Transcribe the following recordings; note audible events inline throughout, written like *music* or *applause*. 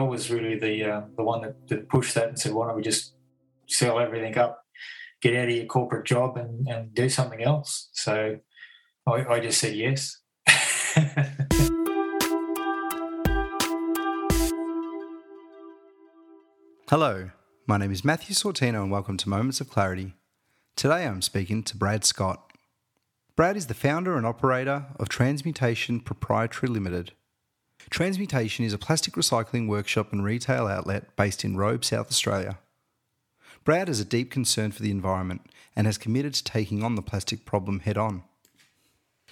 was really the uh, the one that, that pushed that and said, "Why don't we just sell everything up, get out of your corporate job, and, and do something else?" So I, I just said yes. *laughs* Hello, my name is Matthew Sortino, and welcome to Moments of Clarity. Today I'm speaking to Brad Scott. Brad is the founder and operator of Transmutation Proprietary Limited. Transmutation is a plastic recycling workshop and retail outlet based in Robe, South Australia. Brad has a deep concern for the environment and has committed to taking on the plastic problem head on.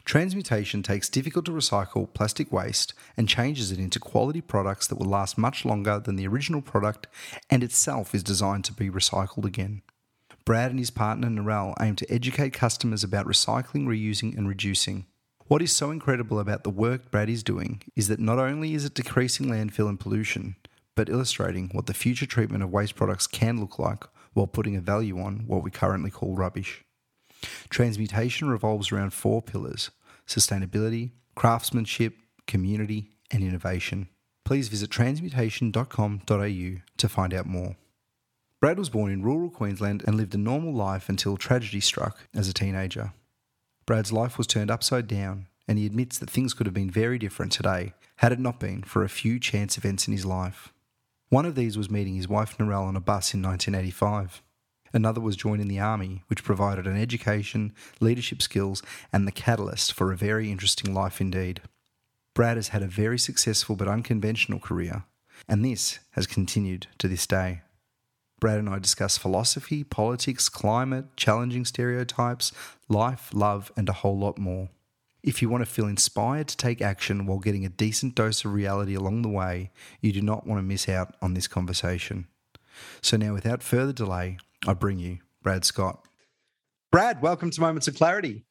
Transmutation takes difficult to recycle plastic waste and changes it into quality products that will last much longer than the original product and itself is designed to be recycled again. Brad and his partner Narelle aim to educate customers about recycling, reusing, and reducing. What is so incredible about the work Brad is doing is that not only is it decreasing landfill and pollution, but illustrating what the future treatment of waste products can look like while putting a value on what we currently call rubbish. Transmutation revolves around four pillars sustainability, craftsmanship, community, and innovation. Please visit transmutation.com.au to find out more. Brad was born in rural Queensland and lived a normal life until tragedy struck as a teenager. Brad's life was turned upside down, and he admits that things could have been very different today had it not been for a few chance events in his life. One of these was meeting his wife Narelle on a bus in 1985. Another was joining the army, which provided an education, leadership skills, and the catalyst for a very interesting life indeed. Brad has had a very successful but unconventional career, and this has continued to this day. Brad and I discuss philosophy, politics, climate, challenging stereotypes, life, love, and a whole lot more. If you want to feel inspired to take action while getting a decent dose of reality along the way, you do not want to miss out on this conversation. So, now without further delay, I bring you Brad Scott. Brad, welcome to Moments of Clarity.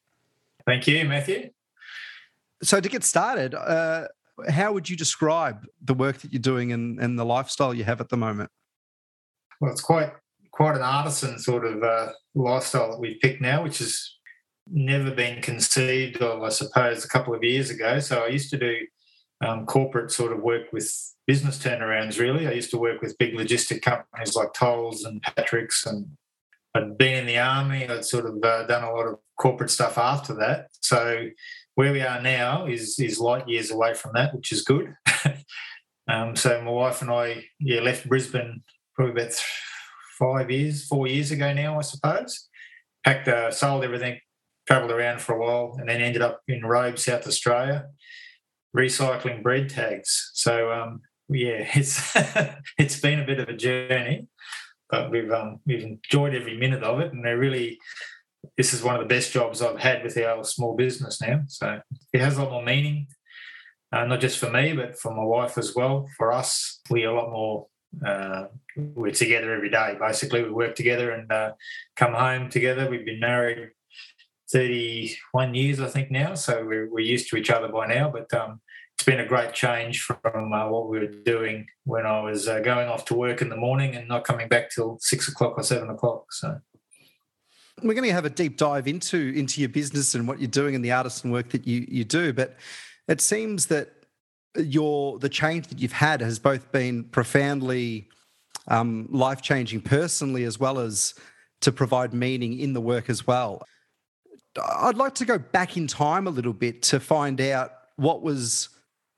Thank you, Matthew. So, to get started, uh, how would you describe the work that you're doing and, and the lifestyle you have at the moment? Well, it's quite quite an artisan sort of uh, lifestyle that we've picked now, which has never been conceived of, I suppose, a couple of years ago. So I used to do um, corporate sort of work with business turnarounds. Really, I used to work with big logistic companies like Tolls and Patrick's, and I'd been in the army. I'd sort of uh, done a lot of corporate stuff after that. So where we are now is is light years away from that, which is good. *laughs* um, so my wife and I, yeah, left Brisbane probably about five years, four years ago now, I suppose. Packed, uh, sold everything, travelled around for a while, and then ended up in Robe, South Australia, recycling bread tags. So um, yeah, *laughs* it's it's been a bit of a journey, but we've um, we've enjoyed every minute of it, and they really. This is one of the best jobs I've had with our small business now. So it has a lot more meaning, uh, not just for me, but for my wife as well. For us, we are a lot more uh, we're together every day. Basically, we work together and uh, come home together. We've been married 31 years, I think, now. So we're, we're used to each other by now. But um, it's been a great change from uh, what we were doing when I was uh, going off to work in the morning and not coming back till six o'clock or seven o'clock. So. We're going to have a deep dive into into your business and what you're doing and the artisan work that you you do, but it seems that your the change that you've had has both been profoundly um, life changing personally as well as to provide meaning in the work as well. I'd like to go back in time a little bit to find out what was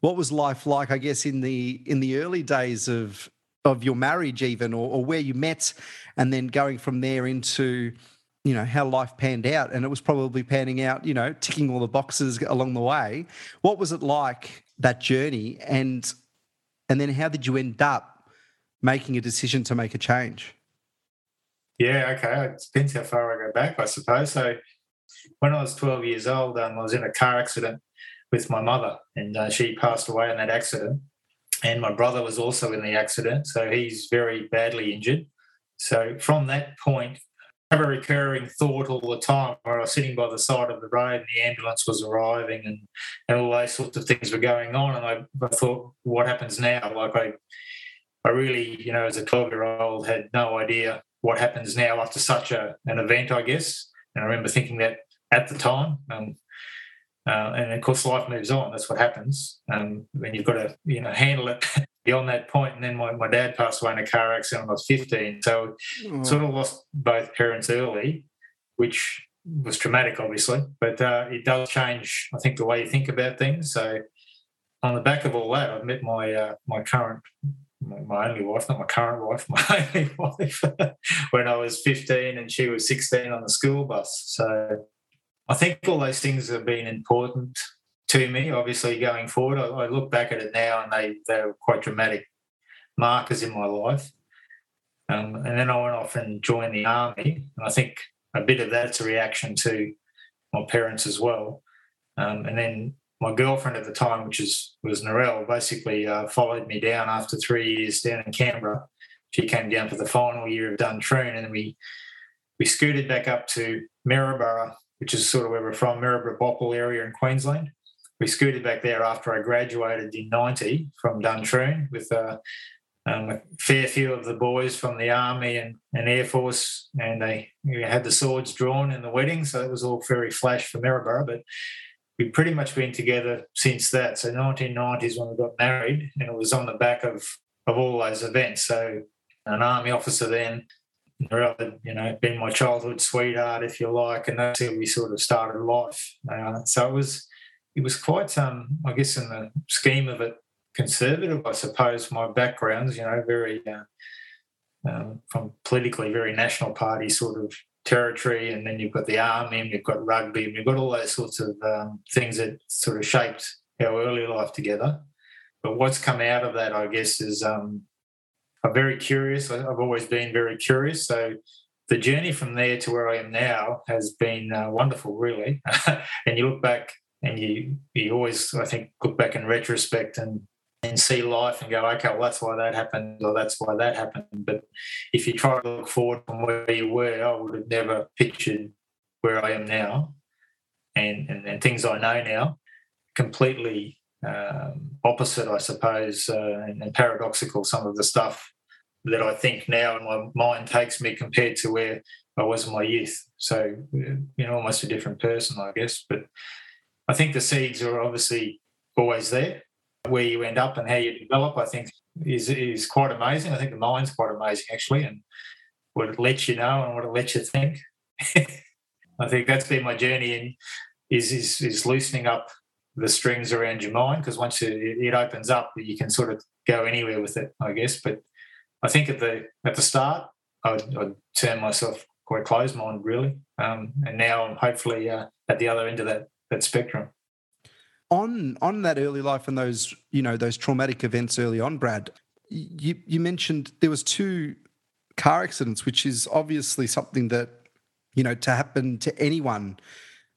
what was life like, I guess, in the in the early days of of your marriage, even, or, or where you met, and then going from there into you know how life panned out and it was probably panning out you know ticking all the boxes along the way what was it like that journey and and then how did you end up making a decision to make a change? Yeah okay. It depends how far i go back i suppose. So when i was 12 years old um, i was in a car accident with my mother and uh, she passed away in that accident. And my brother was also in the accident so he's very badly injured. So from that point have a recurring thought all the time where I was sitting by the side of the road and the ambulance was arriving and, and all those sorts of things were going on. And I, I thought, what happens now? Like I, I really, you know, as a 12 year old had no idea what happens now after such a, an event, I guess. And I remember thinking that at the time. Um, uh, and of course, life moves on. That's what happens. Um, when you've got to, you know, handle it *laughs* beyond that point. And then my, my dad passed away in a car accident when I was 15. So oh. sort of lost both parents early, which was traumatic, obviously, but uh, it does change, I think, the way you think about things. So on the back of all that, I've met my uh, my current, my, my, only wife, not my current wife, *laughs* my only wife, *laughs* when I was 15 and she was 16 on the school bus. So I think all those things have been important to me, obviously, going forward. I, I look back at it now and they, they were quite dramatic markers in my life. Um, and then I went off and joined the army. And I think a bit of that's a reaction to my parents as well. Um, and then my girlfriend at the time, which is was Narelle, basically uh, followed me down after three years down in Canberra. She came down for the final year of Duntroon, and we we scooted back up to Maryborough, which is sort of where we're from, Maryborough Bauple area in Queensland. We scooted back there after I graduated in '90 from Duntroon with uh, um, a fair few of the boys from the army and, and air force, and they had the swords drawn in the wedding, so it was all very flash for Maryborough. But we've pretty much been together since that. So 1990s when we got married, and it was on the back of of all those events. So an army officer then, rather, you know, been my childhood sweetheart, if you like, and that's how we sort of started life. Uh, so it was it was quite, um, I guess, in the scheme of it, conservative, I suppose. My background's, you know, very uh, um, from politically very national party sort of territory, and then you've got the army, and you've got rugby, and you've got all those sorts of um, things that sort of shaped our early life together. But what's come out of that, I guess, is um, I'm very curious. I've always been very curious. So the journey from there to where I am now has been uh, wonderful, really. *laughs* and you look back and you you always, I think, look back in retrospect and and see life and go, okay, well, that's why that happened, or that's why that happened. But if you try to look forward from where you were, I would have never pictured where I am now and, and, and things I know now. Completely um, opposite, I suppose, uh, and, and paradoxical, some of the stuff that I think now in my mind takes me compared to where I was in my youth. So, you know, almost a different person, I guess. But I think the seeds are obviously always there where you end up and how you develop, I think is is quite amazing. I think the mind's quite amazing actually, and what it lets you know and what it lets you think. *laughs* I think that's been my journey in is is, is loosening up the strings around your mind because once it, it opens up, you can sort of go anywhere with it, I guess. But I think at the at the start, I'd, I'd turn myself quite closed minded, really, um, and now I'm hopefully uh, at the other end of that that spectrum on on that early life and those you know those traumatic events early on, Brad, you you mentioned there was two car accidents, which is obviously something that you know to happen to anyone.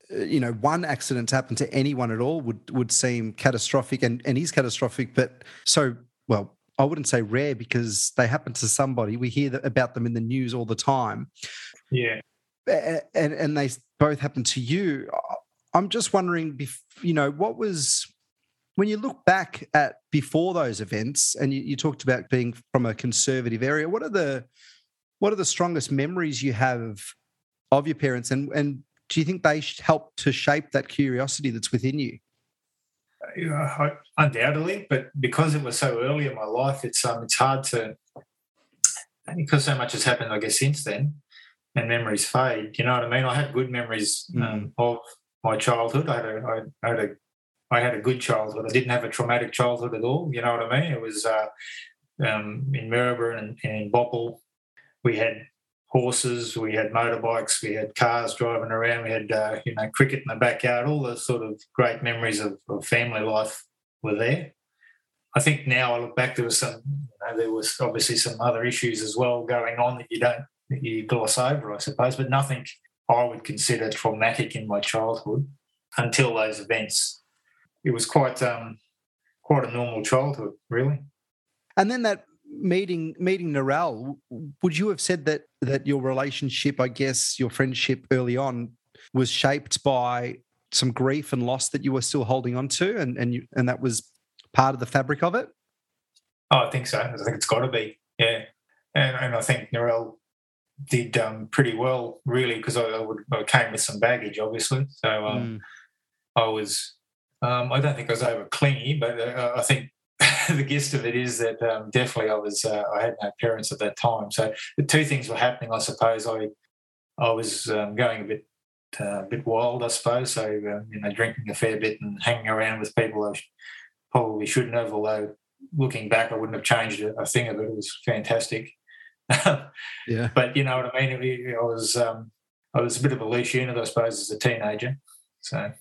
Uh, you know, one accident to happen to anyone at all would would seem catastrophic, and and is catastrophic. But so well, I wouldn't say rare because they happen to somebody. We hear about them in the news all the time. Yeah, and and they both happen to you. I'm just wondering, you know, what was when you look back at before those events, and you, you, talked about being from a conservative area. What are the what are the strongest memories you have of your parents, and and do you think they helped to shape that curiosity that's within you? Uh, undoubtedly, but because it was so early in my life, it's um, it's hard to because so much has happened, I guess, since then, and memories fade. You know what I mean? I have good memories um, mm. of my childhood. I had a, I had a, I had a good childhood. I didn't have a traumatic childhood at all. You know what I mean? It was uh, um, in Maryborough and, and in Bauple. We had horses, we had motorbikes, we had cars driving around, we had uh, you know cricket in the backyard. All those sort of great memories of, of, family life were there. I think now I look back, there was some, you know, there was obviously some other issues as well going on that you don't that you gloss over, I suppose, but nothing I would consider traumatic in my childhood until those events. It was quite um, quite a normal childhood, really. And then that meeting meeting Narelle, would you have said that that your relationship, I guess, your friendship early on, was shaped by some grief and loss that you were still holding on to, and and you, and that was part of the fabric of it? Oh, I think so. I think it's got to be, yeah. And, and I think Narelle did um, pretty well, really, because I, I, would, I came with some baggage, obviously. So um, mm. I was, um, I don't think I was over clingy, but uh, I think *laughs* the gist of it is that um, definitely I was uh, I had no parents at that time. So the two things were happening. I suppose I I was um, going a bit uh, a bit wild, I suppose. So uh, you know, drinking a fair bit and hanging around with people I probably shouldn't have. Although looking back, I wouldn't have changed a thing of it. It was fantastic. Yeah. But you know what I mean. I was um, I was a bit of a loose unit, I suppose, as a teenager. So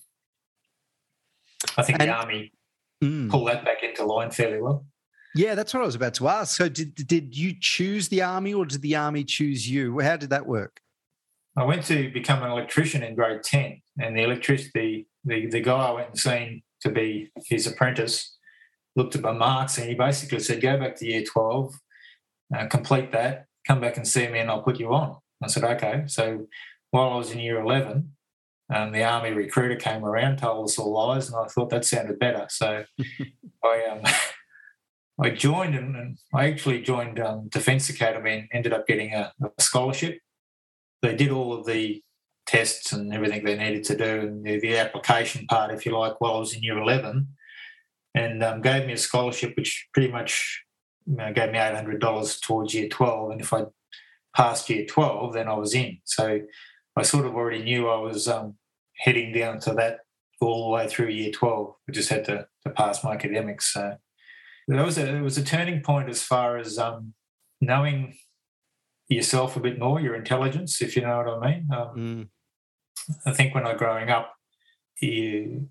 I think and, the army mm. pulled that back into line fairly well. Yeah, that's what I was about to ask. So, did did you choose the army, or did the army choose you? How did that work? I went to become an electrician in grade ten, and the electricity the, the guy I went and seen to be his apprentice looked at my marks and he basically said, "Go back to year twelve, uh, complete that, come back and see me, and I'll put you on." I said, "Okay." So while I was in year eleven, um, the army recruiter came around, told us all lies, and I thought that sounded better. So *laughs* I um, *laughs* I joined, and, and, I actually joined um, Defence Academy and ended up getting a, a, scholarship. They did all of the tests and everything they needed to do, and the, the application part, if you like, while I was in year eleven, and um, gave me a scholarship, which pretty much you know, gave me eight hundred dollars towards year twelve, and if I passed year twelve, then I was in. So I sort of already knew I was um, heading down to that all the way through year 12. I just had to, to pass my academics. So that was a, it was a turning point as far as um, knowing yourself a bit more, your intelligence, if you know what I mean. Um, mm. I think when I growing up, you,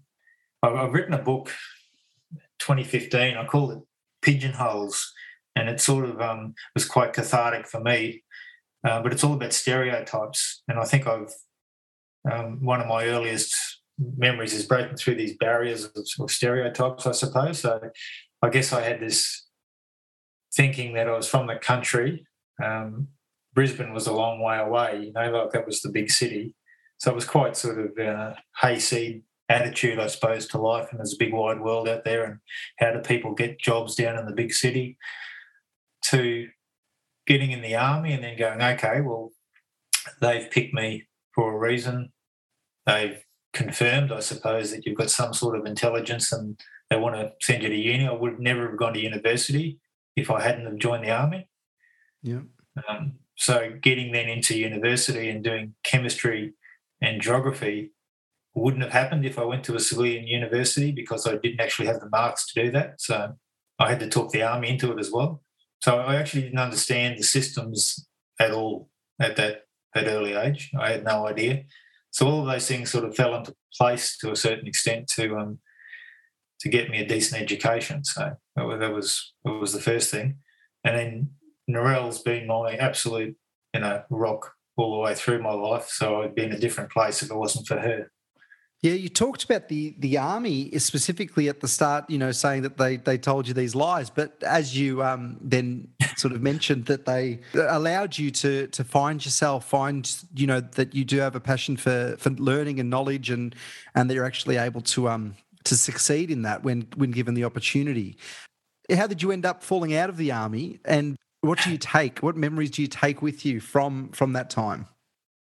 I've written a book 2015. I called it Pigeonholes, and it sort of um, was quite cathartic for me uh, but it's all about stereotypes. And I think I've um, one of my earliest memories is breaking through these barriers of, of, stereotypes, I suppose. So I guess I had this thinking that I was from the country. Um, Brisbane was a long way away, you know, like that was the big city. So it was quite sort of uh, hayseed attitude, I suppose, to life. And there's a big wide world out there. And how do people get jobs down in the big city? To getting in the army and then going, okay, well, they've picked me for a reason. They've confirmed, I suppose, that you've got some sort of intelligence and they want to send you to uni. I would never have gone to university if I hadn't have joined the army. Yeah. Um, so getting then into university and doing chemistry and geography wouldn't have happened if I went to a civilian university because I didn't actually have the marks to do that. So I had to talk the army into it as well. So I actually didn't understand the systems at all at that that early age. I had no idea. So all of those things sort of fell into place to a certain extent to um, to get me a decent education. So that was that was, the first thing. And then Narelle's been my absolute, you know, rock all the way through my life. So I'd be in a different place if it wasn't for her. Yeah, you talked about the the army specifically at the start. You know, saying that they they told you these lies, but as you um, then *laughs* sort of mentioned that they allowed you to to find yourself, find you know that you do have a passion for for learning and knowledge, and and that you're actually able to um to succeed in that when when given the opportunity. How did you end up falling out of the army, and what do you take? What memories do you take with you from from that time?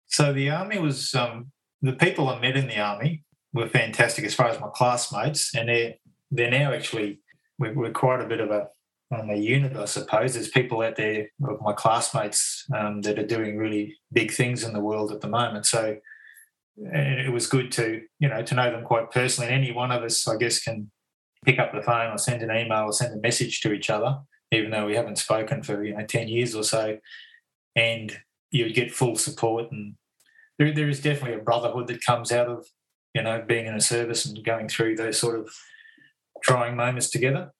So the army was um, the people I met in the army were fantastic as far as my classmates, and they're they're now actually we're, we're quite a bit of a um, a unit, I suppose. There's people out there of my classmates um, that are doing really big things in the world at the moment. So it was good to you know to know them quite personally. And any one of us, I guess, can pick up the phone or send an email or send a message to each other, even though we haven't spoken for you know ten years or so, and you get full support. And there, there is definitely a brotherhood that comes out of you know, being in a service and going through those sort of trying moments together.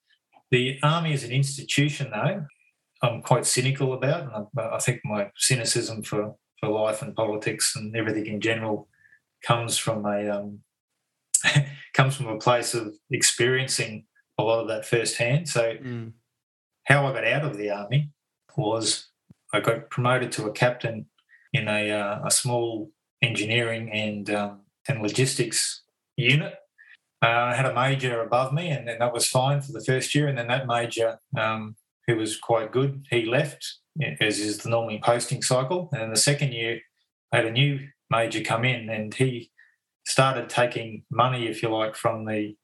The army as an institution, though, I'm quite cynical about, and I, I think my cynicism for, for life and politics and everything in general comes from a um, *laughs* comes from a place of experiencing a lot of that firsthand. So, mm. how I got out of the army was I got promoted to a captain in a, uh, a small engineering and um, and logistics unit. Uh, I had a major above me, and then that was fine for the first year. And then that major, um, who was quite good, he left, as is the normal posting cycle. And the second year, I had a new major come in, and he started taking money, if you like, from the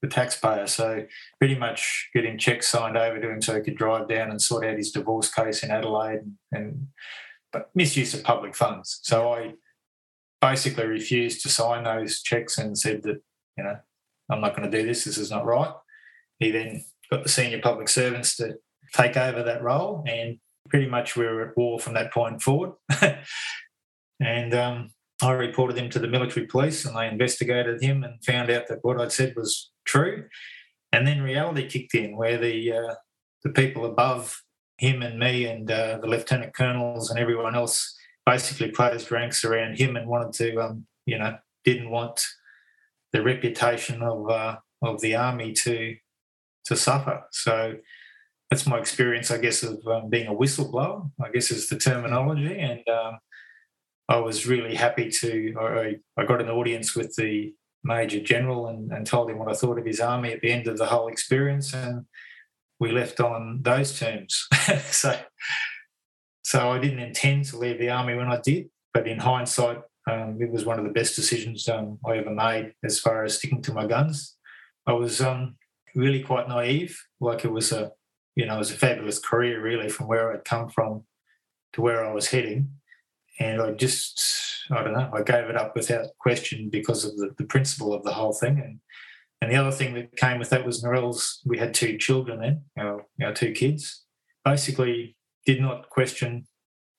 the taxpayer. So pretty much getting checks signed over to him so he could drive down and sort out his divorce case in Adelaide and, and but misuse of public funds. So I basically refused to sign those checks and said that, you know, I'm not going to do this. This is not right. He then got the senior public servants to take over that role, and pretty much we were at war from that point forward. *laughs* and um, I reported him to the military police, and they investigated him and found out that what I'd said was true. And then reality kicked in, where the uh, the people above him and me and uh, the lieutenant colonels and everyone else basically closed ranks around him and wanted to, um, you know, didn't want the reputation of uh, of the army to to suffer. So that's my experience, I guess, of um, being a whistleblower. I guess is the terminology, and um, I was really happy to. I, I, got an audience with the Major General and, and told him what I thought of his army at the end of the whole experience, and we left on those terms. *laughs* so, so I didn't intend to leave the army when I did, but in hindsight, um, it was one of the best decisions um, I ever made as far as sticking to my guns. I was um, really quite naive, like it was a, you know, it was a fabulous career really from where I'd come from to where I was heading, and I just, I don't know, I gave it up without question because of the, the principle of the whole thing, and and the other thing that came with that was Narelle's. We had two children then, our, our two kids. Basically, did not question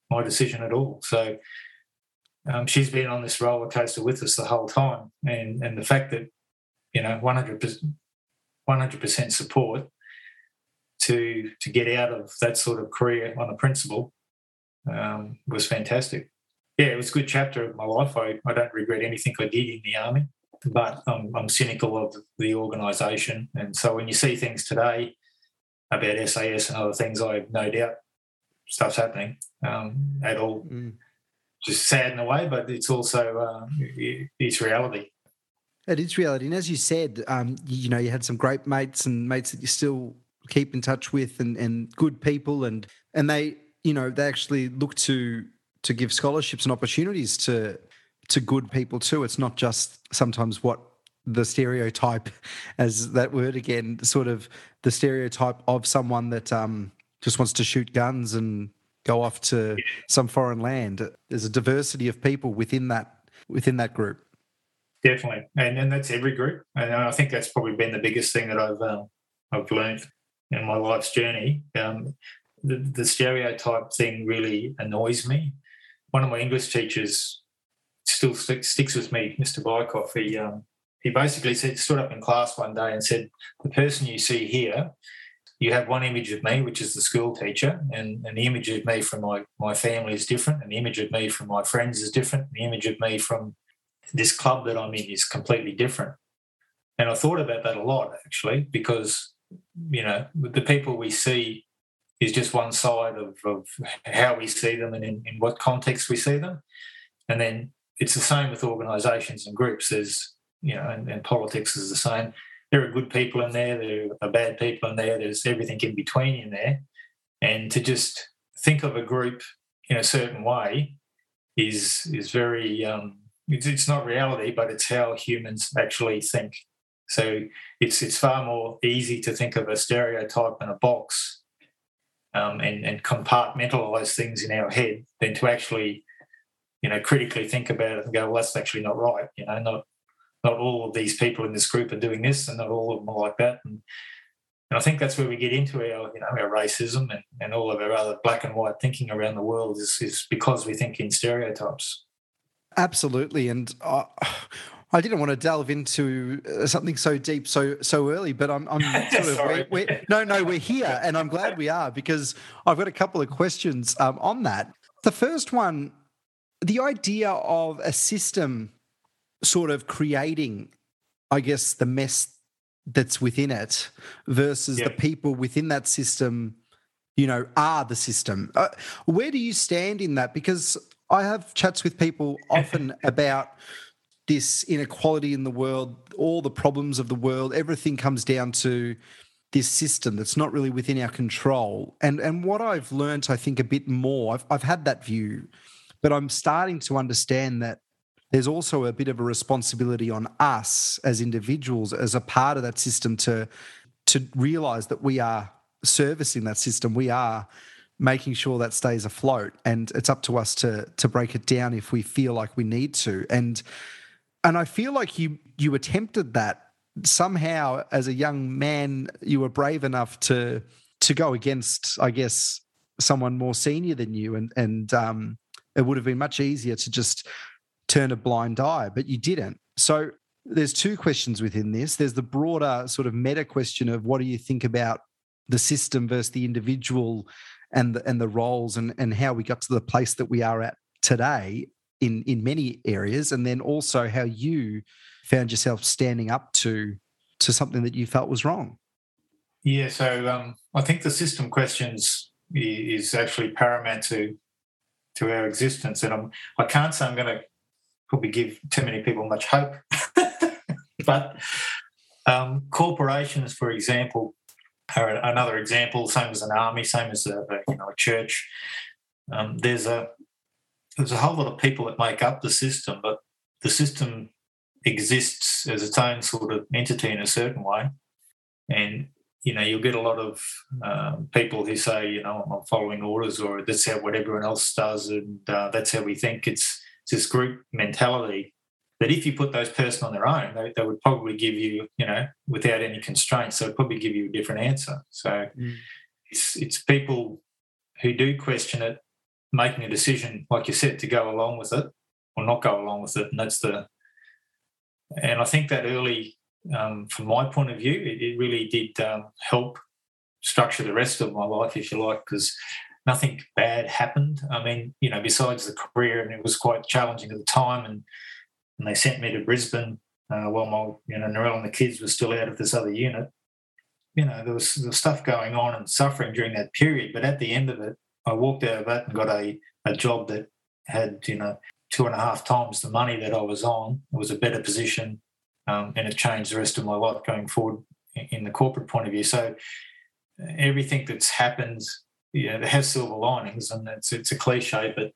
my decision at all. So um, she's been on this roller coaster with us the whole time, and and the fact that you know 100 percent support to to get out of that sort of career on a principle um, was fantastic. Yeah, it was a good chapter of my life. I, I don't regret anything I did in the army, but I'm, I'm cynical of the organisation. And so when you see things today about SAS and other things, I have no doubt stuff's happening um, at all. Mm just sad in a way, but it's also uh, it's reality. It is reality, and as you said, um, you know, you had some great mates and mates that you still keep in touch with, and, and good people, and and they, you know, they actually look to to give scholarships and opportunities to to good people too. It's not just sometimes what the stereotype, *laughs* as that word again, sort of the stereotype of someone that um, just wants to shoot guns and go off to some foreign land. There's a diversity of people within that within that group. Definitely, and and that's every group, and I think that's probably been the biggest thing that I've um, I've learned in my life's journey. Um, the, the stereotype thing really annoys me. One of my English teachers still st- sticks with me, Mr. Bykoff. He um, he basically said, stood up in class one day and said, "The person you see here you have one image of me, which is the school teacher, and, and the image of me from my, my family is different, and the image of me from my friends is different, and the image of me from this club that I'm in is completely different. And I thought about that a lot actually, because you know the people we see is just one side of, of how we see them and in, in what context we see them, and then it's the same with organisations and groups. There's you know, and, and politics is the same there are good people in there, there are bad people in there, there's everything in between in there. And to just think of a group in a certain way is is very um, it's, it's not reality, but it's how humans actually think. So it's it's far more easy to think of a stereotype in a box um, and, and compartmentalize things in our head than to actually, you know, critically think about it and go, well, that's actually not right. You know, not not all of these people in this group are doing this and not all of them are like that. And, and I think that's where we get into our, you know, our racism and, and all of our other black and white thinking around the world is, is because we think in stereotypes. Absolutely. And uh, *sighs* I didn't want to delve into uh, something so deep so so early, but I'm, I'm *laughs* sort of we're, we're, no no we're here, and I'm glad we are because I've got a couple of questions um, on that. The first one, the idea of a system sort of creating, I guess, the mess that's within it versus yeah. the people within that system, you know, are the system. Uh, where do you stand in that? Because I have chats with people *laughs* often about this inequality in the world, all the problems of the world, everything comes down to this system that's not really within our control. And and what I've learned, I think, a bit more, I've, I've had that view, but I'm starting to understand that there's also a bit of a responsibility on us as individuals, as a part of that system, to to realize that we are servicing that system. We are making sure that stays afloat, and it's up to us to to break it down if we feel like we need to. And and I feel like you you attempted that somehow as a young man. You were brave enough to to go against, I guess, someone more senior than you, and and um, it would have been much easier to just turn a blind eye, but you didn't. So there's two questions within this. There's the broader sort of meta question of what do you think about the system versus the individual and the, and the roles and, and how we got to the place that we are at today in in many areas and then also how you found yourself standing up to to something that you felt was wrong yeah so um, i think the system questions is actually paramount to to our existence and I'm, i can't say i'm going to probably give too many people much hope *laughs* but um, corporations for example are another example same as an army same as a, you know a church um, there's a there's a whole lot of people that make up the system, but the system exists as its own sort of entity in a certain way. And, you know, you'll get a lot of um, people who say, you know, I'm following orders or that's how what everyone else does and uh, that's how we think. It's this group mentality that if you put those person on their own, they, they, would probably give you, you know, without any constraints, they would probably give you a different answer. So mm. it's, it's people who do question it making a decision, like you said, to go along with it or not go along with it. And that's the, and I think that early, um, from my point of view, it, it really did um, help structure the rest of my life, if you like, because nothing bad happened. I mean, you know, besides the career, and it was quite challenging at the time. And, and they sent me to Brisbane uh, while my, you know, Narelle and the kids were still out of this other unit. You know, there was, there was stuff going on and suffering during that period. But at the end of it, I walked out of that and got a, a job that had, you know, two and a half times the money that I was on. It was a better position um, and it changed the rest of my life going forward in the corporate point of view. So everything that's happened, you know, have silver linings and it's, it's a cliche, but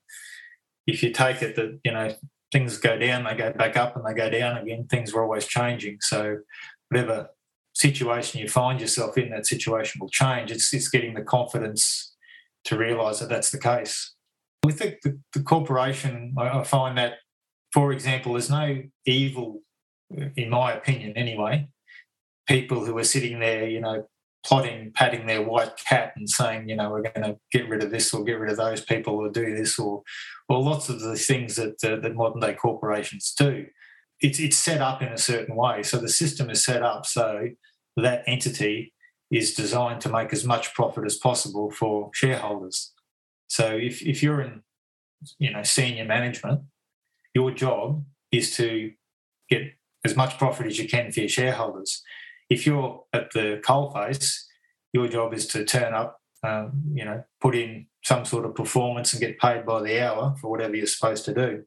if you take it that, you know, things go down, they go back up and they go down again, things are always changing. So whatever situation you find yourself in, that situation will change. It's, it's getting the confidence to realise that that's the case. With the, the, the corporation, I, I find that, for example, there's no evil, in my opinion anyway, people who are sitting there, you know, plotting, patting their white cat and saying, you know, we're going to get rid of this or get rid of those people or do this or, or lots of the things that uh, that modern day corporations do. It's it's set up in a certain way, so the system is set up so that entity is designed to make as much profit as possible for shareholders. So if, if you're in, you know, senior management, your job is to get as much profit as you can for your shareholders. If you're at the coalface, your job is to turn up, um, you know, put in some sort of performance and get paid by the hour for whatever you're supposed to do.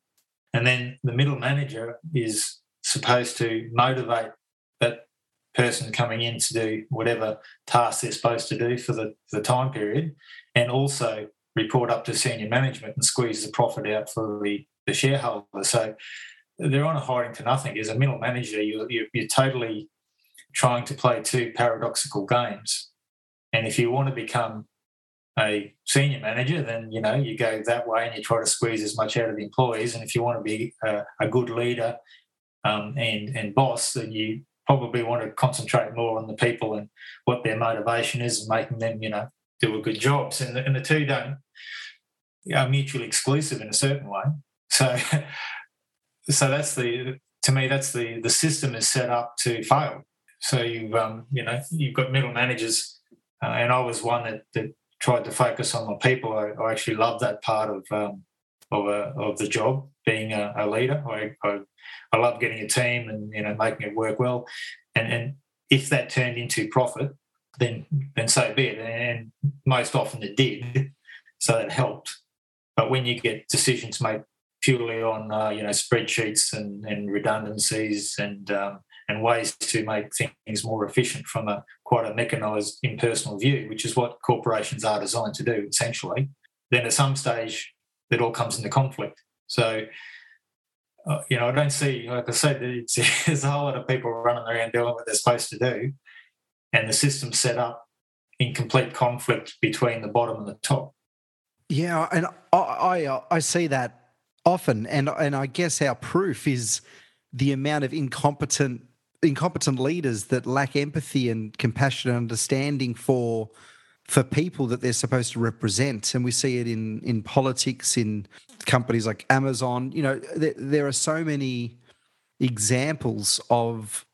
And then the middle manager is supposed to motivate that person coming in to do whatever task they're supposed to do for the, for the time period and also report up to senior management and squeeze the profit out for the, the shareholder. So they're on a hiding to nothing. As a middle manager, you're, you're, you're totally trying to play two paradoxical games. And if you want to become a senior manager, then you know you go that way and you try to squeeze as much out of the employees. And if you want to be a, a good leader um, and and boss, then you probably want to concentrate more on the people and what their motivation is and making them, you know, do a good job. So, and the, and the two don't are mutually exclusive in a certain way. So, *laughs* so that's the to me that's the the system is set up to fail. So you um you know you've got middle managers, uh, and I was one that that tried to focus on my people. I, I actually love that part of um, of a, of the job, being a, a leader. I, I I love getting a team and you know making it work well. And and if that turned into profit, then then so be it. And most often it did, *laughs* so that helped. But when you get decisions made purely on uh, you know spreadsheets and, and redundancies and um, and ways to make things more efficient from a quite a mechanized impersonal view, which is what corporations are designed to do essentially, then at some stage it all comes into conflict. So uh, you know, I don't see, like I said, *laughs* there's a whole lot of people running around doing what they're supposed to do, and the system's set up in complete conflict between the bottom and the top. Yeah, and I I, I see that often, and and I guess our proof is the amount of incompetent incompetent leaders that lack empathy and compassion and understanding for for people that they're supposed to represent. And we see it in in politics in companies like Amazon. You know there, there are so many examples of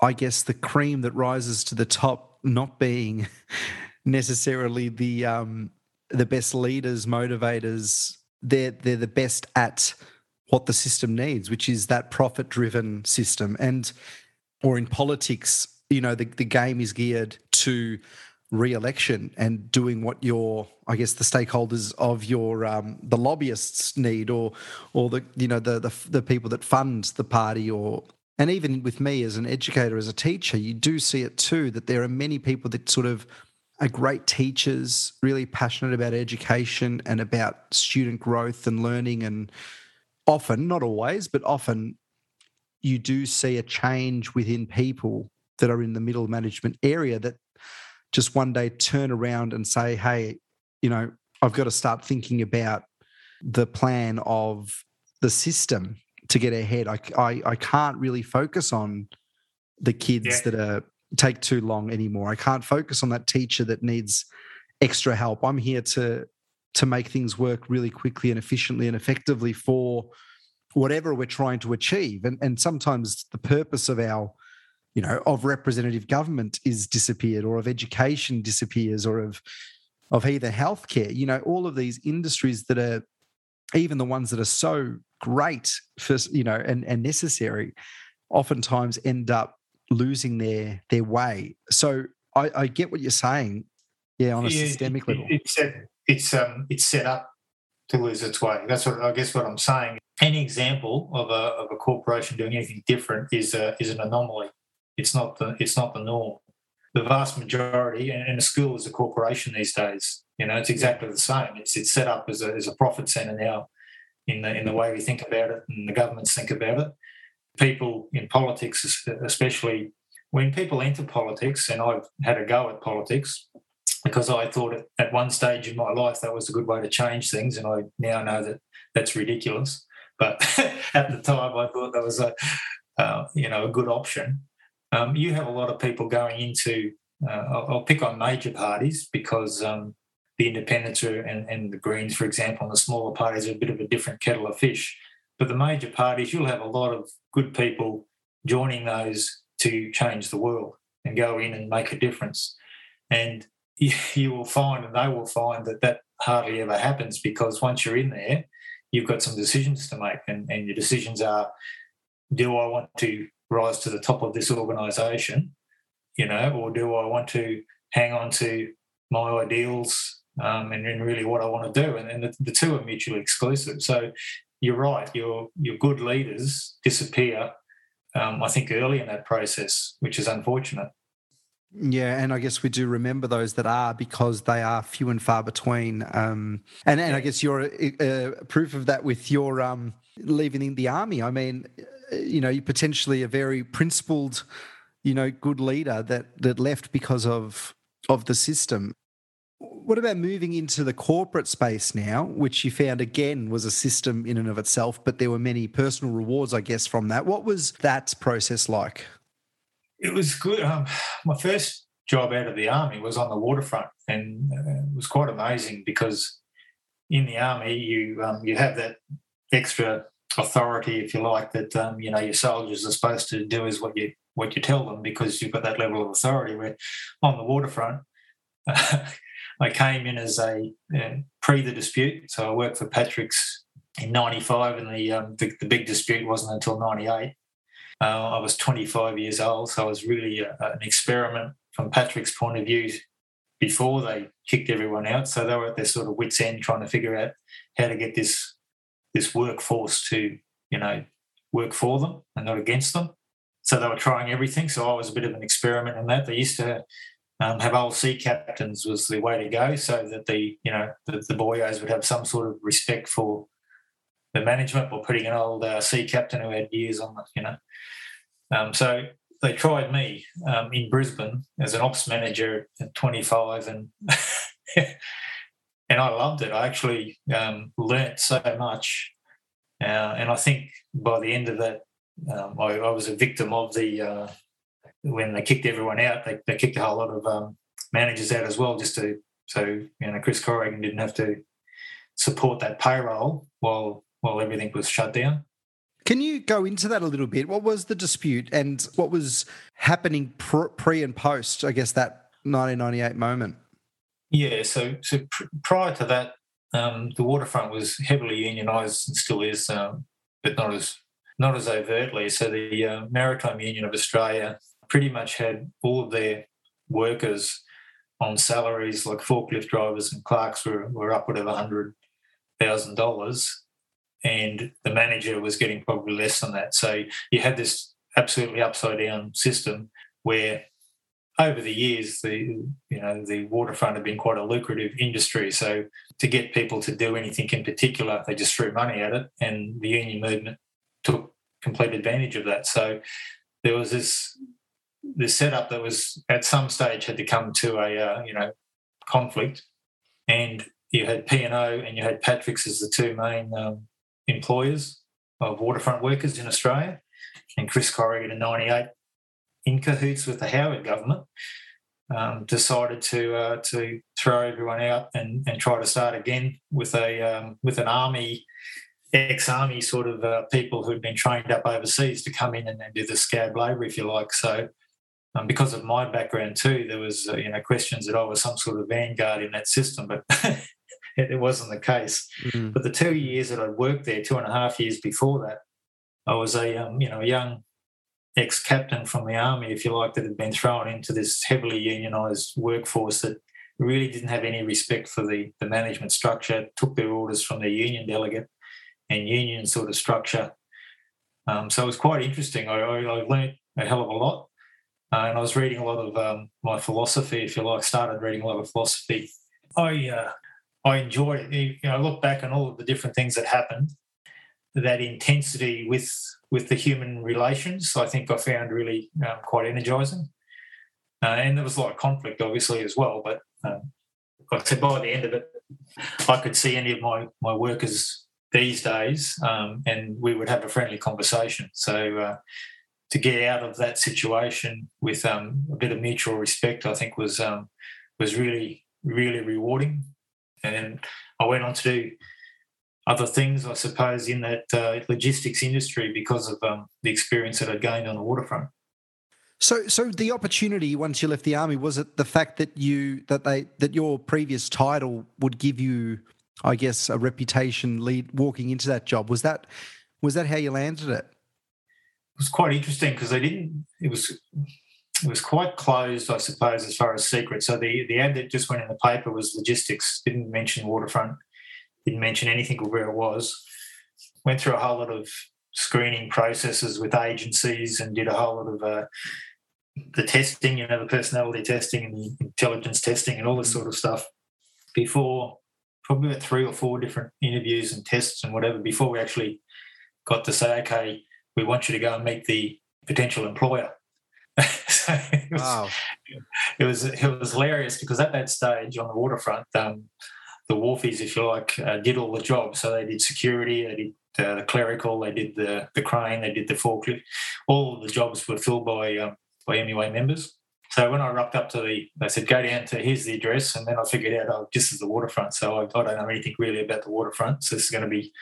i guess the cream that rises to the top not being *laughs* necessarily the um the best leaders motivators. They're they're the best at what the system needs which is that profit driven system. And or in politics, you know, the, the game is geared to re-election and doing what your I guess the stakeholders of your um, the lobbyists need or or the you know the, the the people that fund the party or and even with me as an educator as a teacher you do see it too that there are many people that sort of are great teachers really passionate about education and about student growth and learning and often not always but often you do see a change within people that are in the middle management area that just one day turn around and say, hey, you know, I've got to start thinking about the plan of the system to get ahead. I, I, I can't really focus on the kids yeah. that are take too long anymore. I can't focus on that teacher that needs extra help. I'm here to to make things work really quickly and efficiently and effectively for whatever we're trying to achieve. And, and sometimes the purpose of our, you know, of representative government is disappeared or of education disappears or of of either healthcare, you know, all of these industries that are even the ones that are so great for, you know, and, and necessary, oftentimes end up losing their their way. So I, I get what you're saying, yeah, on a yeah, systemic it, level. It's it's um it's set up to lose its way. That's what I guess what I'm saying any example of a, of a corporation doing anything different is a, is an anomaly. It's not the it's not the norm. The vast majority, and a school is a corporation these days. You know, it's exactly the same. It's it's set up as a, as a profit center now, in the in the way we think about it, and the governments think about it. People in politics, especially when people enter politics, and I've had a go at politics because I thought at one stage in my life that was a good way to change things, and I now know that that's ridiculous. But *laughs* at the time, I thought that was a uh, you know a good option. Um, you have a lot of people going into. Uh, I'll, I'll, pick on major parties because um, the independents are, and, and the Greens, for example, and the smaller parties are a bit of a different kettle of fish. But the major parties, you'll have a lot of good people joining those to change the world and go in and make a difference. And *laughs* you, will find, and they will find that that hardly ever happens because once you're in there, you've got some decisions to make, and, and your decisions are: Do I want to rise to the top of this organisation, you know, or do I want to hang on to my ideals um, and, and, really what I want to do? And, and the, the two are mutually exclusive. So you're right. Your your good leaders disappear. Um, I think early in that process, which is unfortunate. Yeah, and I guess we do remember those that are because they are few and far between. Um, and and I guess you're uh, proof of that with your um, leaving the army. I mean, uh, you know, you're potentially a very principled, you know, good leader that that left because of of the system. What about moving into the corporate space now, which you found again was a system in and of itself, but there were many personal rewards, I guess, from that. What was that process like? It was good. Um, my first job out of the army was on the waterfront, and uh, it was quite amazing because in the army you um, you have that extra authority, if you like, that um, you know your soldiers are supposed to do is what you what you tell them because you've got that level of authority. Where on the waterfront, *laughs* I came in as a uh, pre the dispute, so I worked for Patrick's in '95, and the, um, the the big dispute wasn't until '98. Uh, I was 25 years old, so I was really a, an experiment from Patrick's point of view before they kicked everyone out. So they were at their sort of wits' end trying to figure out how to get this this workforce to, you know, work for them and not against them. So they were trying everything. So I was a bit of an experiment in that. They used to um, have old sea captains was the way to go, so that the you know the, the boyos would have some sort of respect for the management were putting an old uh, sea captain who had years on the, you know. Um, so they tried me um, in Brisbane as an ops manager at 25, and *laughs* and I loved it. I actually um, learnt so much, uh, and I think by the end of that, um, I, I, was a victim of the uh, when they kicked everyone out. They, they kicked a whole lot of um, managers out as well, just to so you know Chris Corrigan didn't have to support that payroll while while everything was shut down. Can you go into that a little bit? What was the dispute and what was happening pre and post, I guess, that 1998 moment? Yeah, so, so pr- prior to that, um, the waterfront was heavily unionised and still is, um, but not as not as overtly. So the uh, Maritime Union of Australia pretty much had all of their workers on salaries like forklift drivers and clerks were, were upward of $100,000 and the manager was getting probably less than that. So you had this absolutely upside down system where over the years the you know the waterfront had been quite a lucrative industry. So to get people to do anything in particular, they just threw money at it, and the union movement took complete advantage of that. So there was this this setup that was at some stage had to come to a uh, you know conflict, and you had P and O and you had Patrick's as the two main um, employers of waterfront workers in Australia. And Chris Corrigan in 98, in cahoots with the Howard government, um, decided to uh, to throw everyone out and, and try to start again with a um, with an army, ex-army sort of uh, people who'd been trained up overseas to come in and, and do the scab labour, if you like. So, um, because of my background too, there was uh, you know questions that I was some sort of vanguard in that system, but *laughs* it, wasn't the case. Mm. But the two years that I worked there, two and a half years before that, I was a um, you know a young ex-captain from the army, if you like, that had been thrown into this heavily unionised workforce that really didn't have any respect for the, the management structure, took their orders from their union delegate and union sort of structure. Um, so it was quite interesting. I, I, I learned a hell of a lot. Uh, and I was reading a lot of um, my philosophy, if you like, started reading a lot of philosophy. I uh, I enjoy. You know, I look back on all of the different things that happened, that intensity with with the human relations. I think I found really um, quite energizing, uh, and there was a lot of conflict, obviously, as well. But um, like I said, by the end of it, I could see any of my my workers these days, um, and we would have a friendly conversation. So. Uh, to get out of that situation with um, a bit of mutual respect, I think was um, was really really rewarding. And then I went on to do other things, I suppose, in that uh, logistics industry because of um, the experience that I'd gained on the waterfront. So, so the opportunity once you left the army was it the fact that you that they that your previous title would give you, I guess, a reputation lead walking into that job. Was that was that how you landed it? It was quite interesting because they didn't. It was was quite closed, I suppose, as far as secret. So the, the ad that just went in the paper was logistics, didn't mention waterfront, didn't mention anything of where it was. Went through a whole lot of screening processes with agencies and did a whole lot of uh, the testing, you know, the personality testing and the intelligence testing and all this sort of stuff before probably about three or four different interviews and tests and whatever before we actually got to say, okay, we want you to go and meet the potential employer so it was, wow. It was it was hilarious because at that stage on the waterfront, um, the wharfies, if you like, uh, did all the jobs. So they did security, they did uh, the clerical, they did the the crane, they did the forklift. All the jobs were filled by um, by MUA members. So when I rocked up to the, they said, go down to, here's the address. And then I figured out, oh, this is the waterfront. So I, I don't know anything really about the waterfront. So this is going to be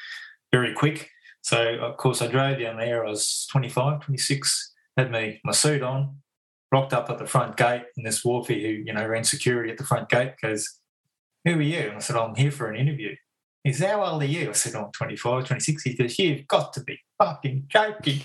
very quick. So, of course, I drove down there. I was 25, 26 had me my suit on, rocked up at the front gate, and this wharfie who you know ran security at the front gate goes, "Who are you?" And I said, "I'm here for an interview." He said, How old are you? I said, I'm 25, 26. He goes, You've got to be fucking joking. *laughs*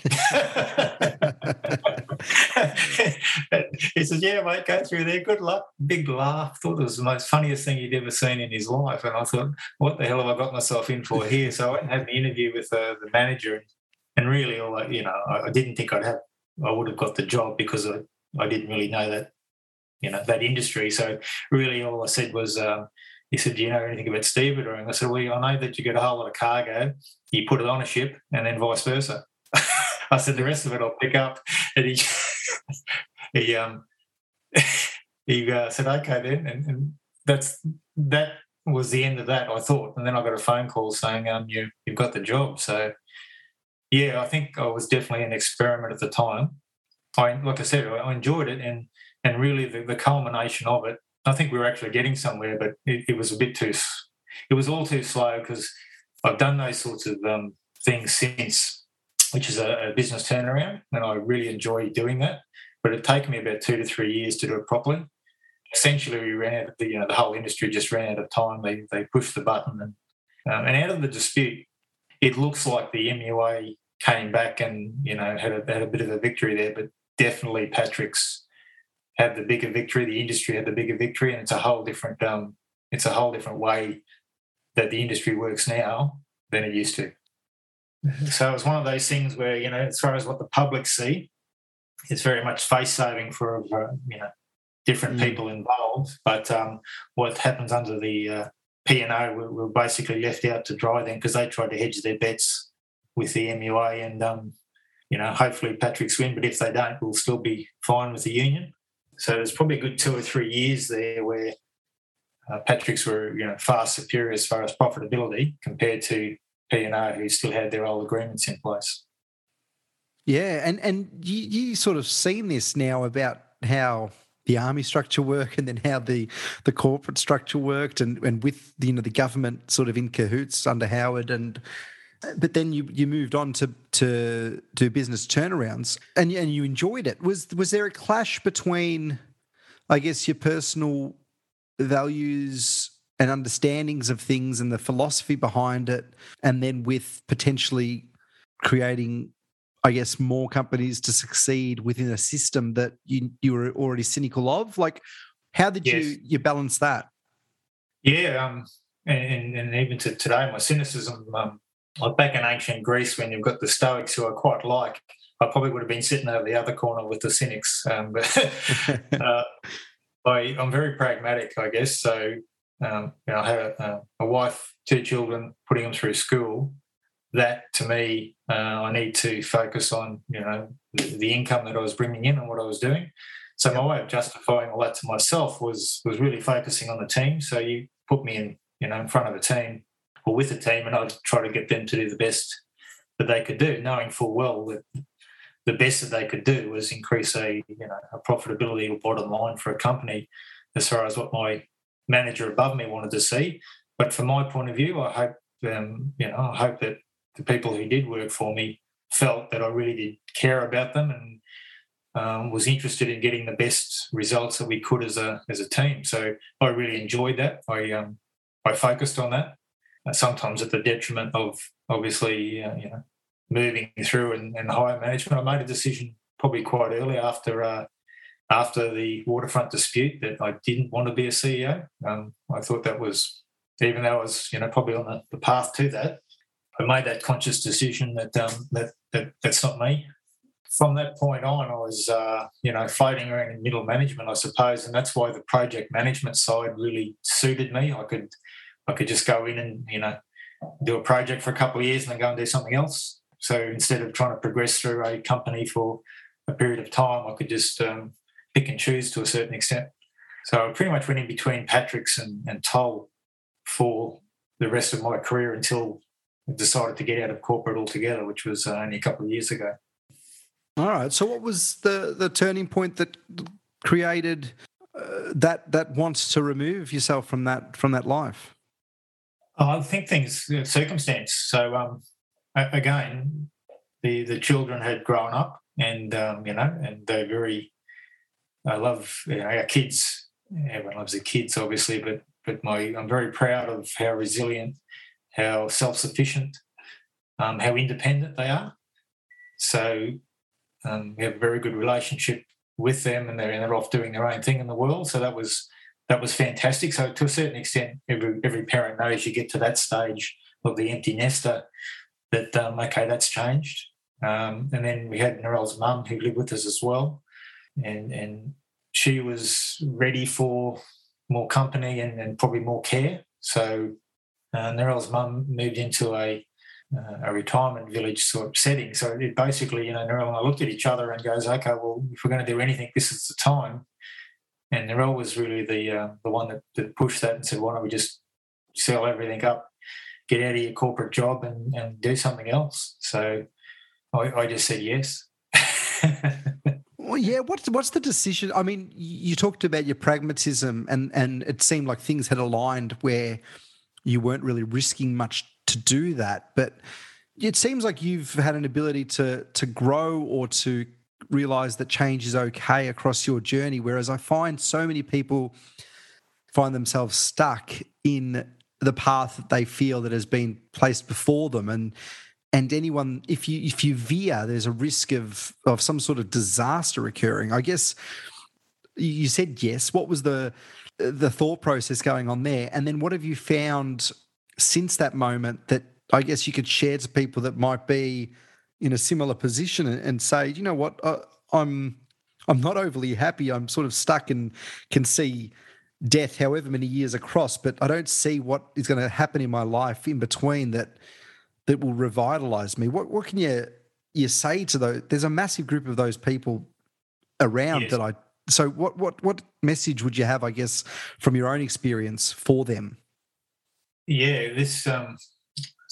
he says, Yeah, mate, go through there. Good luck. Big laugh. Thought it was the most funniest thing he'd ever seen in his life. And I thought, What the hell have I got myself in for here? So I went and had an interview with uh, the manager. And really, all you know, I didn't think I'd have I would have got the job because I, I didn't really know that, you know, that industry. So really all I said was, um, he said, Do you know anything about stevedoring? I said, Well, I know that you get a whole lot of cargo, you put it on a ship, and then vice versa. *laughs* I said, The rest of it I'll pick up. And he, *laughs* he, um, *laughs* he uh, said, Okay, then. And, and that's that was the end of that, I thought. And then I got a phone call saying, um, you, You've got the job. So, yeah, I think I was definitely an experiment at the time. I, like I said, I enjoyed it, and and really the, the culmination of it I think we were actually getting somewhere, but it, it was a bit too. It was all too slow because I've done those sorts of um, things since, which is a, a, business turnaround, and I really enjoy doing that. But it taken me about two to three years to do it properly. Essentially, we ran out of the you know the whole industry just ran out of time. They they pushed the button, and um, and out of the dispute, it looks like the MUA came back and you know had a had a bit of a victory there, but definitely Patrick's had the bigger victory, the industry had the bigger victory, and it's a whole different um, it's a whole different way that the industry works now than it used to. So it's one of those things where you know, as far as what the public see, it's very much face saving for you know different mm. people involved. But um, what happens under the uh, P and O, we're, we're, basically left out to dry then because they tried to hedge their bets with the MUA, and um, you know, hopefully Patrick's win. But if they don't, we'll still be fine with the union. So there's probably a good two or three years there where uh, Patrick's were you know far superior as far as profitability compared to P and O, who still had their old agreements in place. Yeah, and and you, you sort of seen this now about how the army structure worked and then how the the corporate structure worked and and with you know the government sort of in cahoots under Howard and but then you you moved on to to do business turnarounds and and you enjoyed it. Was was there a clash between, I guess, your personal values and understandings of things and the philosophy behind it, and then with potentially creating, I guess, more companies to succeed within a system that you you were already cynical of? Like, how did yes. you you balance that? Yeah, um, and, and even to today, my cynicism um, like back in ancient Greece when you've got the Stoics who are quite like, I probably would have been sitting over the other corner with the cynics. Um, but *laughs* uh, I, am very pragmatic, I guess. So, um, you know, I have a, a, wife, two children, putting them through school. That to me, uh, I need to focus on, you know, the, the, income that I was bringing in and what I was doing. So my way of justifying all that to myself was was really focusing on the team. So you put me in, you know, in front of a team or with a team, and I'd try to get them to do the best that they could do, knowing full well that the best that they could do was increase a you know a profitability or bottom line for a company as far as what my manager above me wanted to see. But from my point of view, I hope um, you know I hope that the people who did work for me felt that I really did care about them and um, was interested in getting the best results that we could as a as a team. So I really enjoyed that. I um, I focused on that, sometimes at the detriment of obviously uh, you know moving through and, and higher management. I made a decision probably quite early after uh, after the waterfront dispute that I didn't want to be a CEO. Um, I thought that was even though I was you know probably on the, the path to that. I made that conscious decision that um, that, that that's not me. From that point on, I was uh, you know floating around in middle management, I suppose, and that's why the project management side really suited me. I could I could just go in and you know do a project for a couple of years and then go and do something else. So instead of trying to progress through a company for a period of time, I could just um, pick and choose to a certain extent. So I pretty much went in between Patrick's and, and Toll for the rest of my career until I decided to get out of corporate altogether, which was uh, only a couple of years ago. All right. So what was the the turning point that created uh, that that wants to remove yourself from that from that life? Oh, I think things circumstance. So um, again, the the children had grown up, and um, you know, and they're very. I love you know, our kids. Everyone loves their kids, obviously, but but my I'm very proud of how resilient, how self sufficient, um, how independent they are. So um, we have a very good relationship with them, and they're and they're off doing their own thing in the world. So that was that was fantastic. So to a certain extent, every every parent knows you get to that stage of the empty nester that um, okay, that's changed. Um, and then we had Narelle's mum who lived with us as well, and and she was ready for more company and, and probably more care. So uh, mum moved into a uh, a retirement village sort of setting. So it basically, you know, Narelle and I looked at each other and goes, okay, well, if we're going to do anything, this is the time. And Narelle was really the uh, the one that, that pushed that and said, why don't we just sell everything up, get out of your corporate job and, and do something else? So I, I just said yes. *laughs* Well, yeah. What's what's the decision? I mean, you talked about your pragmatism, and and it seemed like things had aligned where you weren't really risking much to do that. But it seems like you've had an ability to to grow or to realize that change is okay across your journey. Whereas I find so many people find themselves stuck in the path that they feel that has been placed before them. And and anyone if you if you veer there's a risk of of some sort of disaster occurring. I guess you said yes. What was the the thought process going on there? And then what have you found since that moment that i guess you could share to people that might be in a similar position and, say you know what uh, i'm i'm not overly happy i'm sort of stuck and can see death however many years across but i don't see what is going to happen in my life in between that that will revitalize me. What what can you you say to those? There's a massive group of those people around yes. that I. So what what what message would you have? I guess from your own experience for them. Yeah, this um,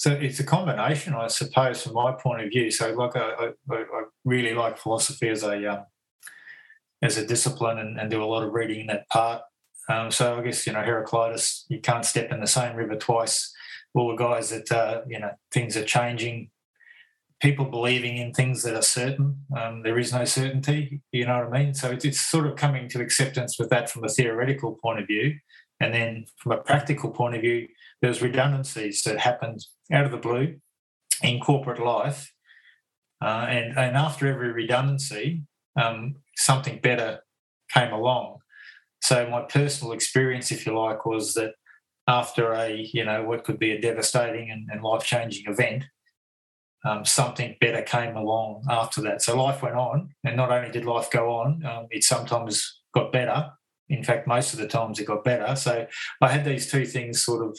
so it's a combination, I suppose, from my point of view. So like I, I, I really like philosophy as a um, as a discipline and, and, do a lot of reading in that part. Um, so I guess you know Heraclitus, you can't step in the same river twice all the guys that uh, you know things are changing, people believing in things that are certain. Um, there is no certainty. You know what I mean? So it's, it's sort of coming to acceptance with that from a theoretical point of view, and then from a practical point of view, there's redundancies that happened out of the blue in corporate life, uh, and and after every redundancy, um, something better came along. So my personal experience, if you like, was that after a you know what could be a devastating and, and life changing event, um, something better came along after that. So life went on, and not only did life go on, um, it sometimes got better. In fact, most of the times it got better. So I had these two things sort of